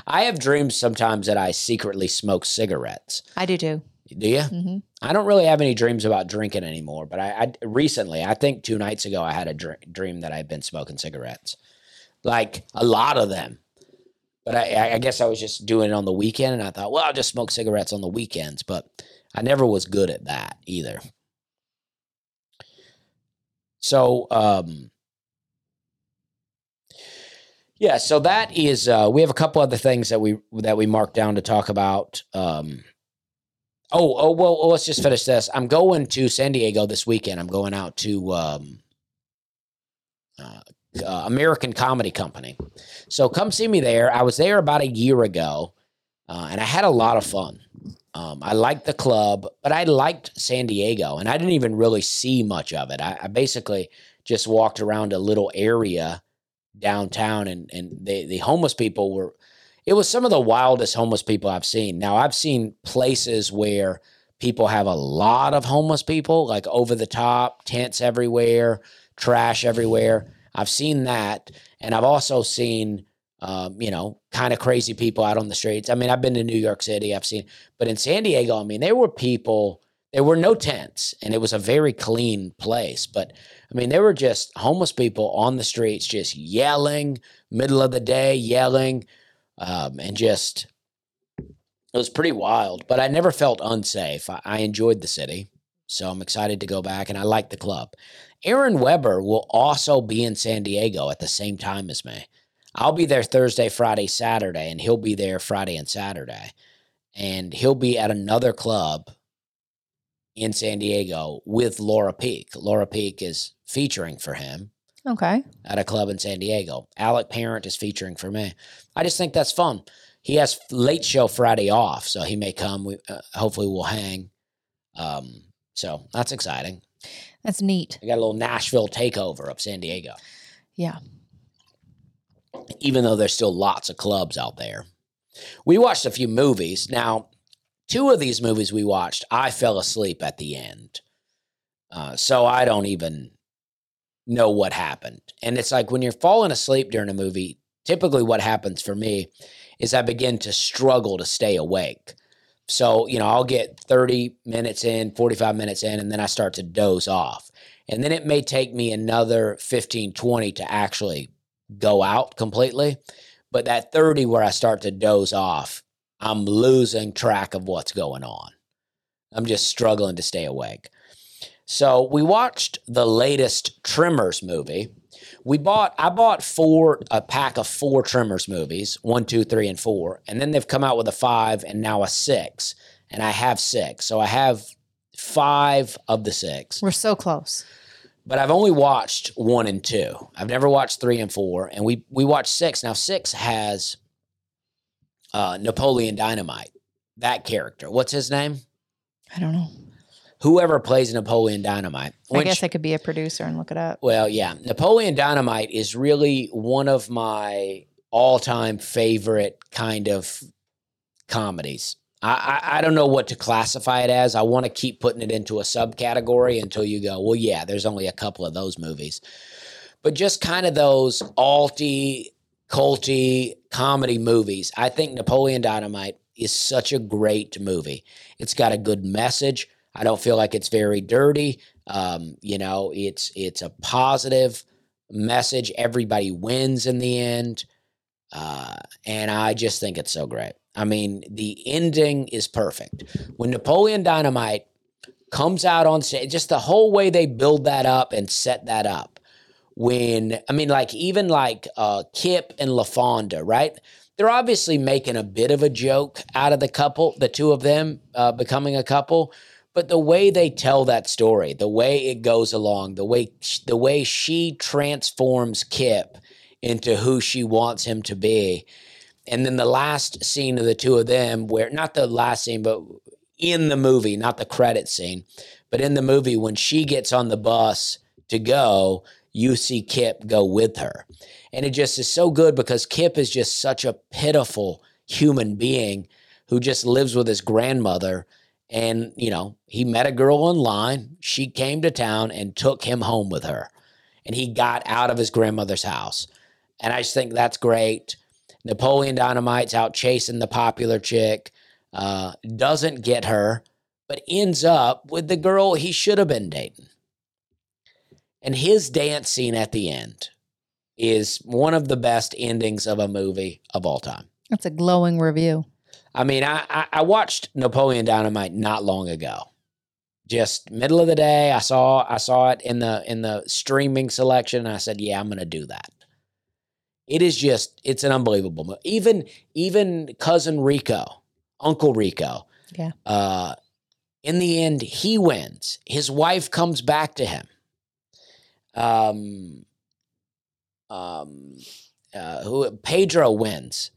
S2: (laughs)
S1: I have dreams sometimes that I secretly smoke cigarettes.
S2: I do too.
S1: Do you?
S2: hmm
S1: I don't really have any dreams about drinking anymore, but I, I recently, I think two nights ago, I had a dr- dream that I'd been smoking cigarettes, like a lot of them. But I, I guess I was just doing it on the weekend, and I thought, well, I'll just smoke cigarettes on the weekends. But I never was good at that either. So, um, yeah, so that is. Uh, we have a couple other things that we that we marked down to talk about. Um, Oh, oh well, let's just finish this. I'm going to San Diego this weekend. I'm going out to um, uh, uh, American Comedy Company. So come see me there. I was there about a year ago, uh, and I had a lot of fun. Um, I liked the club, but I liked San Diego, and I didn't even really see much of it. I, I basically just walked around a little area downtown, and and the the homeless people were it was some of the wildest homeless people I've seen. Now, I've seen places where people have a lot of homeless people, like over the top, tents everywhere, trash everywhere. I've seen that. And I've also seen, um, you know, kind of crazy people out on the streets. I mean, I've been to New York City, I've seen, but in San Diego, I mean, there were people, there were no tents, and it was a very clean place. But I mean, there were just homeless people on the streets, just yelling, middle of the day, yelling um, and just it was pretty wild. But I never felt unsafe. I, I enjoyed the city, so I'm excited to go back, and I like the club. Aaron Weber will also be in San Diego at the same time as me. I'll be there Thursday, Friday, Saturday, and he'll be there Friday and Saturday. And he'll be at another club in San Diego with Laura Peak. Laura Peak is featuring for him
S2: Okay.
S1: at a club in San Diego. Alec Parent is featuring for me. I just think that's fun. He has late show Friday off, so he may come. We uh, hopefully we'll hang. Um, so that's exciting.
S2: That's neat.
S1: We got a little Nashville takeover of San Diego,
S2: Yeah.
S1: even though there's still lots of clubs out there. We watched a few movies. Now, two of these movies we watched, I fell asleep at the end. Uh, so I don't even know what happened. And it's like when you're falling asleep during a movie, typically what happens for me is I begin to struggle to stay awake. So, you know, I'll get 30 minutes in, 45 minutes in, and then I start to doze off. And then it may take me another 15, 20 to actually go out completely. But that 30 where I start to doze off, I'm losing track of what's going on. I'm just struggling to stay awake. So we watched the latest Tremors movie. We bought I bought four a pack of four Tremors movies, one, two, three, and four, and then they've come out with a five and now a six, and I have six, so I have five of the six.
S2: We're so close.
S1: But I've only watched one and two. I've never watched three and four, and we we watched six. Now six has uh, Napoleon Dynamite, that character. What's his name?
S2: I don't know.
S1: Whoever plays Napoleon Dynamite.
S2: I guess I could be a producer and look it up.
S1: Well, yeah. Napoleon Dynamite is really one of my all time favorite kind of comedies. I, I, I don't know what to classify it as. I want to keep putting it into a subcategory until you go, well, yeah, there's only a couple of those movies. But just kind of those alty, culty comedy movies. I think Napoleon Dynamite is such a great movie. It's got a good message. I don't feel like it's very dirty. Um, you know, it's it's a positive message. Everybody wins in the end, uh, and I just think it's so great. I mean, the ending is perfect. When Napoleon Dynamite comes out on stage. Just the whole way they build that up and set that up. When I mean, like even like uh, Kip and LaFawnduh, right? They're obviously making a bit of a joke out of the couple, the two of them uh, becoming a couple. But the way they tell that story, the way it goes along, the way the way she transforms Kip into who she wants him to be, and then the last scene of the two of them, where not the last scene, but in the movie, not the credit scene, but in the movie when she gets on the bus to go, you see Kip go with her. And it just is so good because Kip is just such a pitiful human being who just lives with his grandmother. And, you know, he met a girl online. She came to town and took him home with her. And he got out of his grandmother's house. And I just think that's great. Napoleon Dynamite's out chasing the popular chick, uh, doesn't get her, but ends up with the girl he should have been dating. And his dance scene at the end is one of the best endings of a movie of all time.
S2: That's a glowing review.
S1: I mean, I, I, I watched Napoleon Dynamite not long ago. Just middle of the day, I saw I saw it in the in the streaming selection. And I said, "Yeah, I'm going to do that." It is just it's an unbelievable movie. Even even cousin Rico, Uncle Rico,
S2: Yeah.
S1: Uh, in the end, he wins. His wife comes back to him. Um, um, uh, who Pedro wins.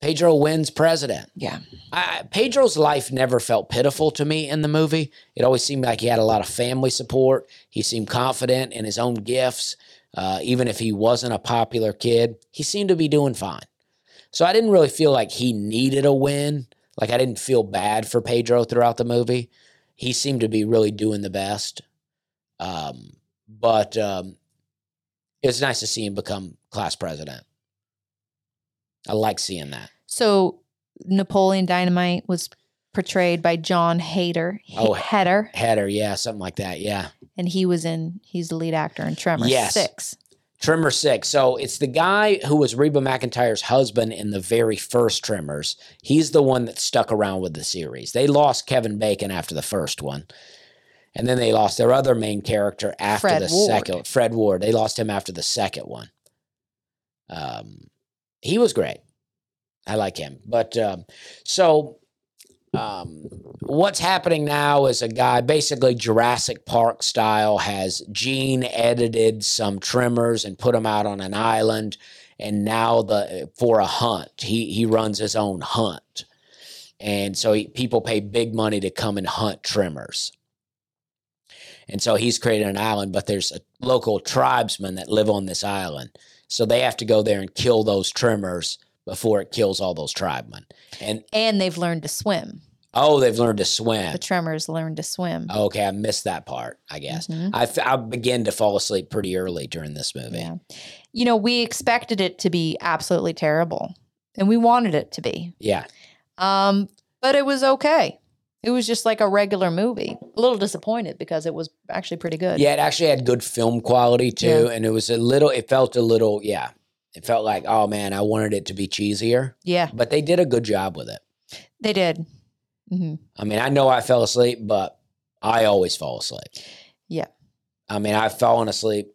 S1: Pedro wins president.
S2: Yeah.
S1: I, Pedro's life never felt pitiful to me in the movie. It always seemed like he had a lot of family support. He seemed confident in his own gifts. Uh, even if he wasn't a popular kid, he seemed to be doing fine. So I didn't really feel like he needed a win. Like I didn't feel bad for Pedro throughout the movie. He seemed to be really doing the best. Um, but um, it was nice to see him become class president. I like seeing that.
S2: So Napoleon Dynamite was portrayed by Jon Hader.
S1: Oh,
S2: Heder,
S1: Header, yeah, something like that. Yeah.
S2: and he was in. He's the lead actor in Tremor
S1: Yes.
S2: Six.
S1: Tremor Six. So it's the guy who was Reba McEntire's husband in the very first Tremors. He's the one that stuck around with the series. They lost Kevin Bacon after the first one. And then they lost their other main character after
S2: Fred
S1: the
S2: Ward.
S1: second Fred Ward. They lost him after the second one. Um he was great. I like him. But um so um, what's happening now is a guy, basically Jurassic Park style, has gene edited some tremors and put them out on an island, and now the for a hunt, he he runs his own hunt, and so he, people pay big money to come and hunt tremors. And so he's created an island, but there's a local tribesmen that live on this island. So they have to go there and kill those tremors before it kills all those tribesmen. And
S2: And they've learned to swim.
S1: Oh, they've learned to swim.
S2: The Tremors learned to swim.
S1: Okay, I missed that part. I guess
S2: Mhm.
S1: I, I began to fall asleep pretty early during this movie.
S2: Yeah. You know, we expected it to be absolutely terrible, and we wanted it to be.
S1: Yeah,
S2: Um, but it was okay. It was just like a regular movie. A little disappointed because it was actually pretty good.
S1: yeah. It actually had good film quality too, and it was a little. It felt a little. Yeah, it felt like oh man, I wanted it to be cheesier,
S2: Yeah,
S1: but they did a good job with it.
S2: they did. Mm-hmm.
S1: I mean, I know I fell asleep, but I always fall asleep.
S2: Yeah.
S1: I mean, I've fallen asleep.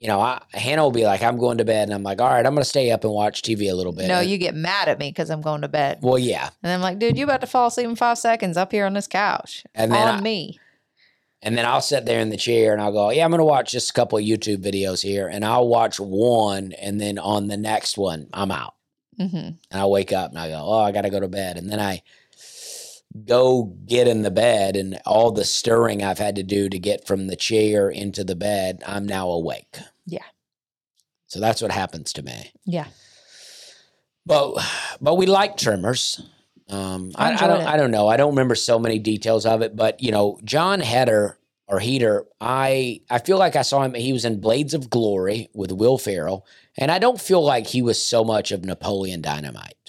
S1: You know, I, Hannah will be like, "I'm going to bed," and I'm like, "All right, I'm going to stay up and watch TV a little bit."
S2: No, you get mad at me because I'm going to bed.
S1: Well, yeah,
S2: And I'm like, dude, you about to fall asleep in five seconds up here on this couch.
S1: And then
S2: on
S1: I-
S2: me.
S1: And then I'll sit there in the chair and I'll go, yeah, I'm going to watch just a couple of YouTube videos here. And I'll watch one. And then on the next one, I'm out.
S2: Mm-hmm.
S1: And I wake up and I go, oh, I got to go to bed. And then I go get in the bed and all the stirring I've had to do to get from the chair into the bed, I'm now awake.
S2: Yeah.
S1: So that's what happens to me.
S2: Yeah.
S1: But but we like Tremors. Um,
S2: I
S1: I, I don't
S2: it.
S1: I don't know. I don't remember so many details of it, but you know, Jon Heder or Heater, I I feel like I saw him. He was in Blades of Glory with Will Ferrell, and I don't feel like he was so much of Napoleon Dynamite.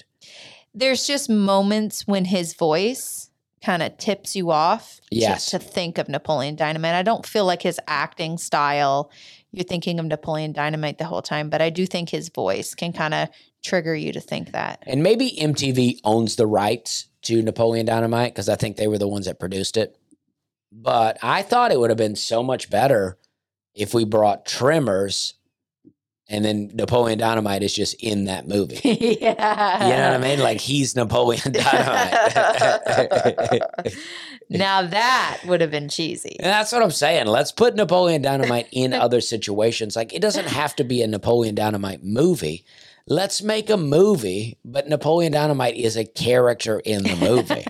S2: There's just moments when his voice kind of tips you off to-
S1: Yes.
S2: to, think of Napoleon Dynamite. I don't feel like his acting style, you're thinking of Napoleon Dynamite the whole time, but I do think his voice can kind of trigger you to think that.
S1: And maybe MTV owns the rights to Napoleon Dynamite because I think they were the ones that produced it. but I thought it would have been so much better if we brought Tremors and then Napoleon Dynamite is just in that movie.
S2: yeah. (laughs)
S1: You know what I mean? Like he's Napoleon Dynamite. (laughs)
S2: now that would have been cheesy.
S1: And that's what I'm saying. Let's put Napoleon Dynamite in (laughs) other situations. Like it doesn't have to be a Napoleon Dynamite movie. Let's make a movie, but Napoleon Dynamite is a character in the movie.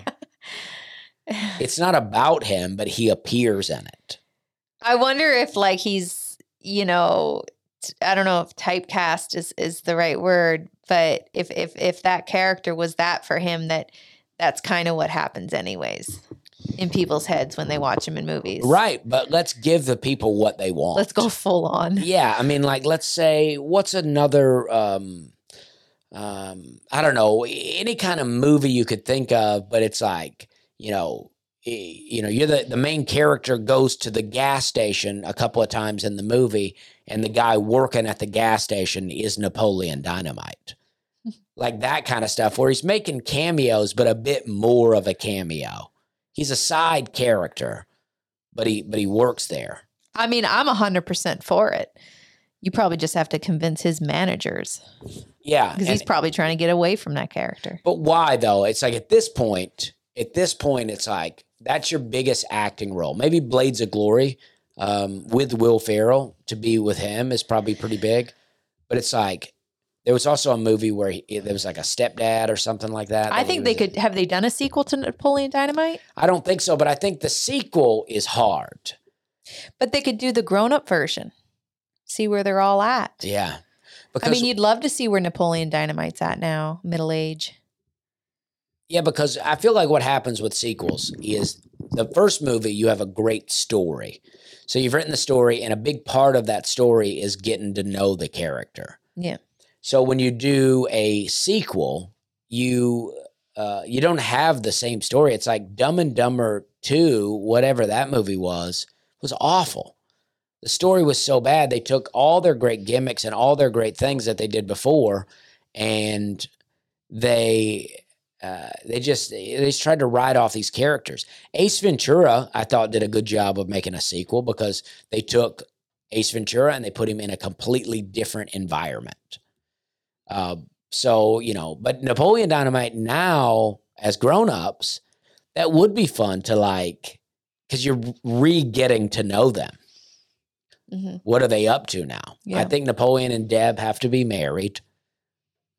S1: it's not about him, but he appears in it.
S2: I wonder if like he's, you know, I don't know if typecast is is the right word, but if if if that character was that for him that that's kind of what happens anyways in people's heads when they watch him in movies.
S1: Right, but let's give the people what they want.
S2: Let's go full on.
S1: Yeah, I mean, like, let's say, what's another, um, um, I don't know, any kind of movie you could think of, but it's like, you know, you know, you're the the main character goes to the gas station a couple of times in the movie, and the guy working at the gas station is Napoleon Dynamite. (laughs) Like that kind of stuff, where he's making cameos, but a bit more of a cameo. He's a side character, but he but he works there.
S2: I mean, I'm 100% for it. You probably just have to convince his managers
S1: Yeah,
S2: because he's probably trying to get away from that character.
S1: But why though? It's like at this point, at this point, it's like that's your biggest acting role. Maybe Blades of Glory um, with Will Ferrell to be with him is probably pretty big. But it's like there was also a movie where he, there was like a stepdad or something like that.
S2: I think they
S1: was in.
S2: could have they done a sequel to Napoleon Dynamite,
S1: I don't think so, but I think the sequel is hard.
S2: but they could do the grown up version. See where they're all at.
S1: Yeah, Because, I
S2: mean, you'd love to see where Napoleon Dynamite's at now, middle age.
S1: Yeah, because I feel like what happens with sequels is the first movie, you have a great story. So you've written the story, and a big part of that story is getting to know the character.
S2: Yeah.
S1: So when you do a sequel, you uh, you don't have the same story. It's like Dumb and Dumber Two, whatever that movie was, was awful. The story was so bad. They took all their great gimmicks and all their great things that they did before, and they uh, they just they just tried to write off these characters. Ace Ventura, I thought, did a good job of making a sequel because they took Ace Ventura and they put him in a completely different environment. Uh, so you know, but Napoleon Dynamite now as grown-ups, that would be fun to like because you're re-getting to know them.
S2: hmm
S1: What are they up to now? I think Napoleon and Deb have to be married.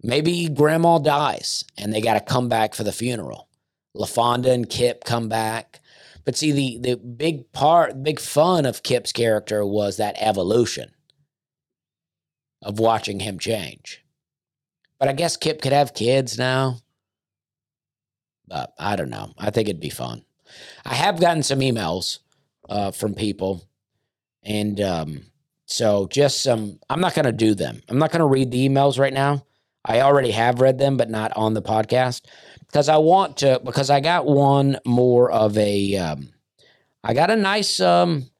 S1: Maybe grandma dies and they got to come back for the funeral. LaFawnduh and Kip come back. But see, the, the big part, big fun of Kip's character was that evolution of watching him change. But I guess Kip could have kids now. But I don't know. I think it'd be fun. I have gotten some emails uh, from people and um, so just some, I'm not going to do them. I'm not going to read the emails right now. I already have read them, but not on the podcast because I want to, because I got one more of a, um, I got a nice, um,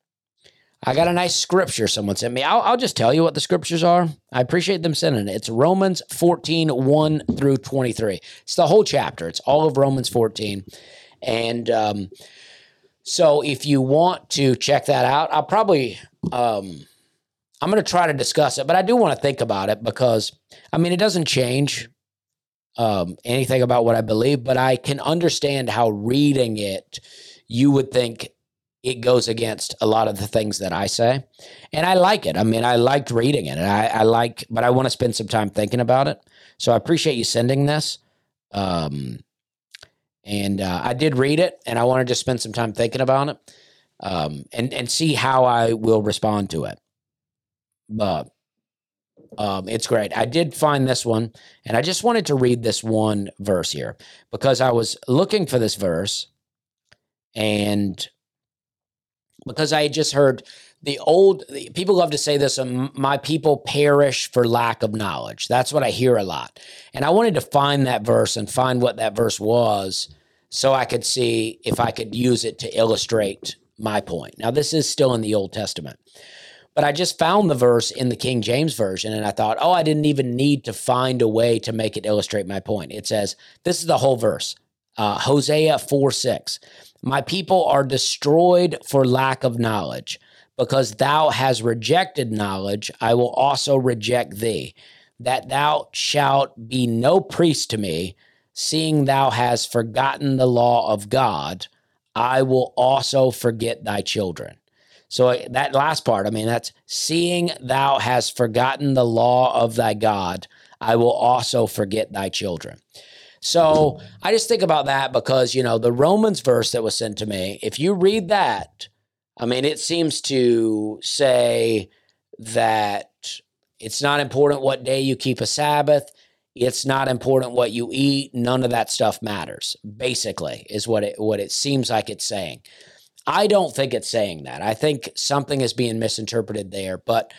S1: I got a nice scripture someone sent me. I'll, I'll just tell you what the scriptures are. I appreciate them sending it. It's Romans 14, 1 through 23. It's the whole chapter. It's all of Romans 14. And, um, so if you want to check that out, I'll probably um I'm going to try to discuss it, but I do want to think about it because I mean it doesn't change um anything about what I believe, but I can understand how reading it you would think it goes against a lot of the things that I say. And I like it. I mean, I liked reading it. And I, I like, but I want to spend some time thinking about it. So I appreciate you sending this. Um, and uh, I did read it, and I want to just spend some time thinking about it, um, and and see how I will respond to it. But um, it's great. I did find this one, and I just wanted to read this one verse here because I was looking for this verse, and because I just heard the old the, people love to say this my people perish for lack of knowledge. That's what i hear a lot. And i wanted to find that verse and find what that verse was so i could see if i could use it to illustrate my point. Now this is still in the old testament but i just found the verse in the king james version and i thought oh i didn't even need to find a way to make it illustrate my point it says this is the whole verse uh, hosea 4 6 My people are destroyed for lack of knowledge. Because thou hast rejected knowledge, I will also reject thee, that thou shalt be no priest to me, seeing thou hast forgotten the law of God, I will also forget thy children. So that last part, I mean, that's seeing thou hast forgotten the law of thy God, I will also forget thy children. So I just think about that because, you know, the Romans verse that was sent to me, if you read that, I mean, it seems to say that it's not important what day you keep a Sabbath. It's not important what you eat. None of that stuff matters. Basically, is what it what it seems like it's saying. I don't think it's saying that. I think something is being misinterpreted there. But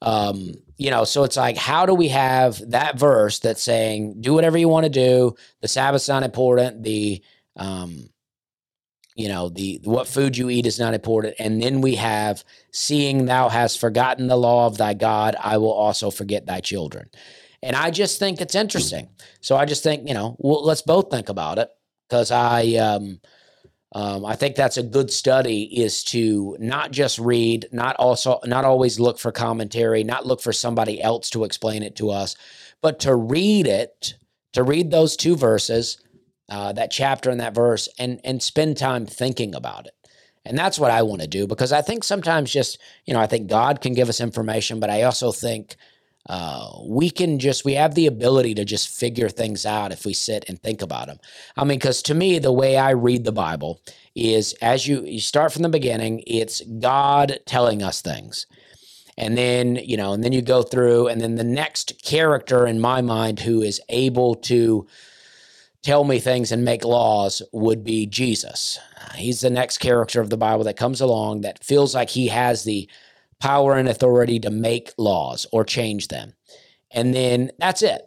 S1: um, you know, so it's like, how do we have that verse that's saying, do whatever you want to do. The Sabbath's not important. The um, you know the what food you eat is not important and then we have seeing thou hast forgotten the law of thy god i will also forget thy children and i just think it's interesting so i just think you know well, let's both think about it because i um, um, i think that's a good study is to not just read not also not always look for commentary not look for somebody else to explain it to us but to read it to read those two verses uh, that chapter and that verse and and spend time thinking about it. And that's what i want to do because i think sometimes just you know i think god can give us information but i also think uh, we can just we have the ability to just figure things out if we sit and think about them i mean because to me the way i read the bible is as you you start from the beginning it's god telling us things and then you know and then you go through and then the next character in my mind who is able to tell me things and make laws would be Jesus. He's the next character of the Bible that comes along that feels like he has the power and authority to make laws or change them. And then that's it.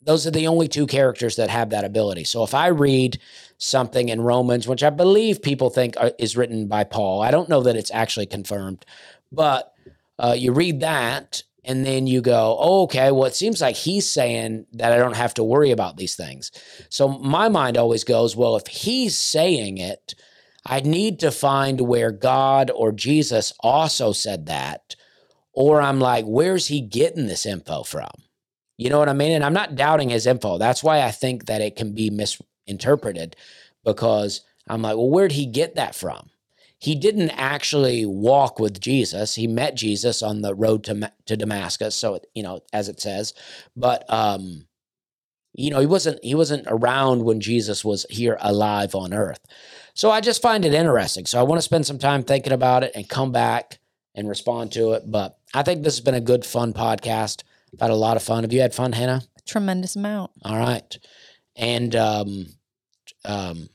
S1: Those are the only two characters that have that ability. So if I read something in Romans, which I believe people think is written by Paul, I don't know that it's actually confirmed, but uh, you read that and then you go, oh, okay, well, it seems like he's saying that I don't have to worry about these things. So my mind always goes, well, if he's saying it, I need to find where God or Jesus also said that. Or I'm like, where's he getting this info from? You know what I mean? And I'm not doubting his info. That's why I think that it can be misinterpreted because I'm like, well, where'd he get that from? he didn't actually walk with Jesus. He met Jesus on the road to to Damascus, so you know, as it says, but um, you know, he wasn't he wasn't around when Jesus was here alive on earth. So I just find it interesting. So I want to spend some time thinking about it and come back and respond to it. But I think this has been a good, fun podcast. I've had a lot of fun. Have you had fun, Hannah?
S2: A Tremendous amount.
S1: All right, and um, um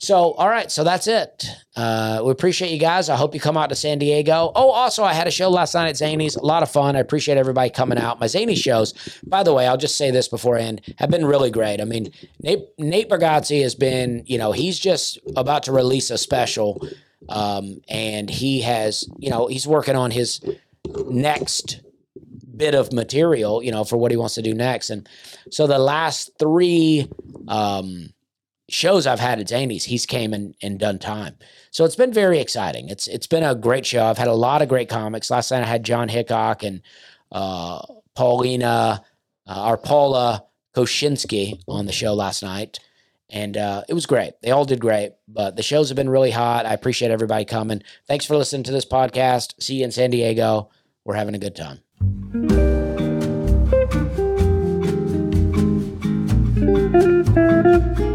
S1: so, all right. So that's it. Uh, we appreciate you guys. I hope you come out to San Diego. Oh, also, I had a show last night at Zanies. A lot of fun. I appreciate everybody coming out. My Zany shows, by the way, I'll just say this before I end, have been really great. I mean, Nate, Nate Bargatze has been, you know, he's just about to release a special. Um, and he has, you know, he's working on his next bit of material, you know, for what he wants to do next. And so the last three, um, shows I've had at Zanies, he's came and, and done time. So it's been very exciting. It's it's been a great show. I've had a lot of great comics. Last night I had John Hickok and uh, Paulina uh, or Paula Koshinsky on the show last night, and uh, it was great. They all did great, but the shows have been really hot. I appreciate everybody coming. Thanks for listening to this podcast. See you in San Diego. We're having a good time. Thank you.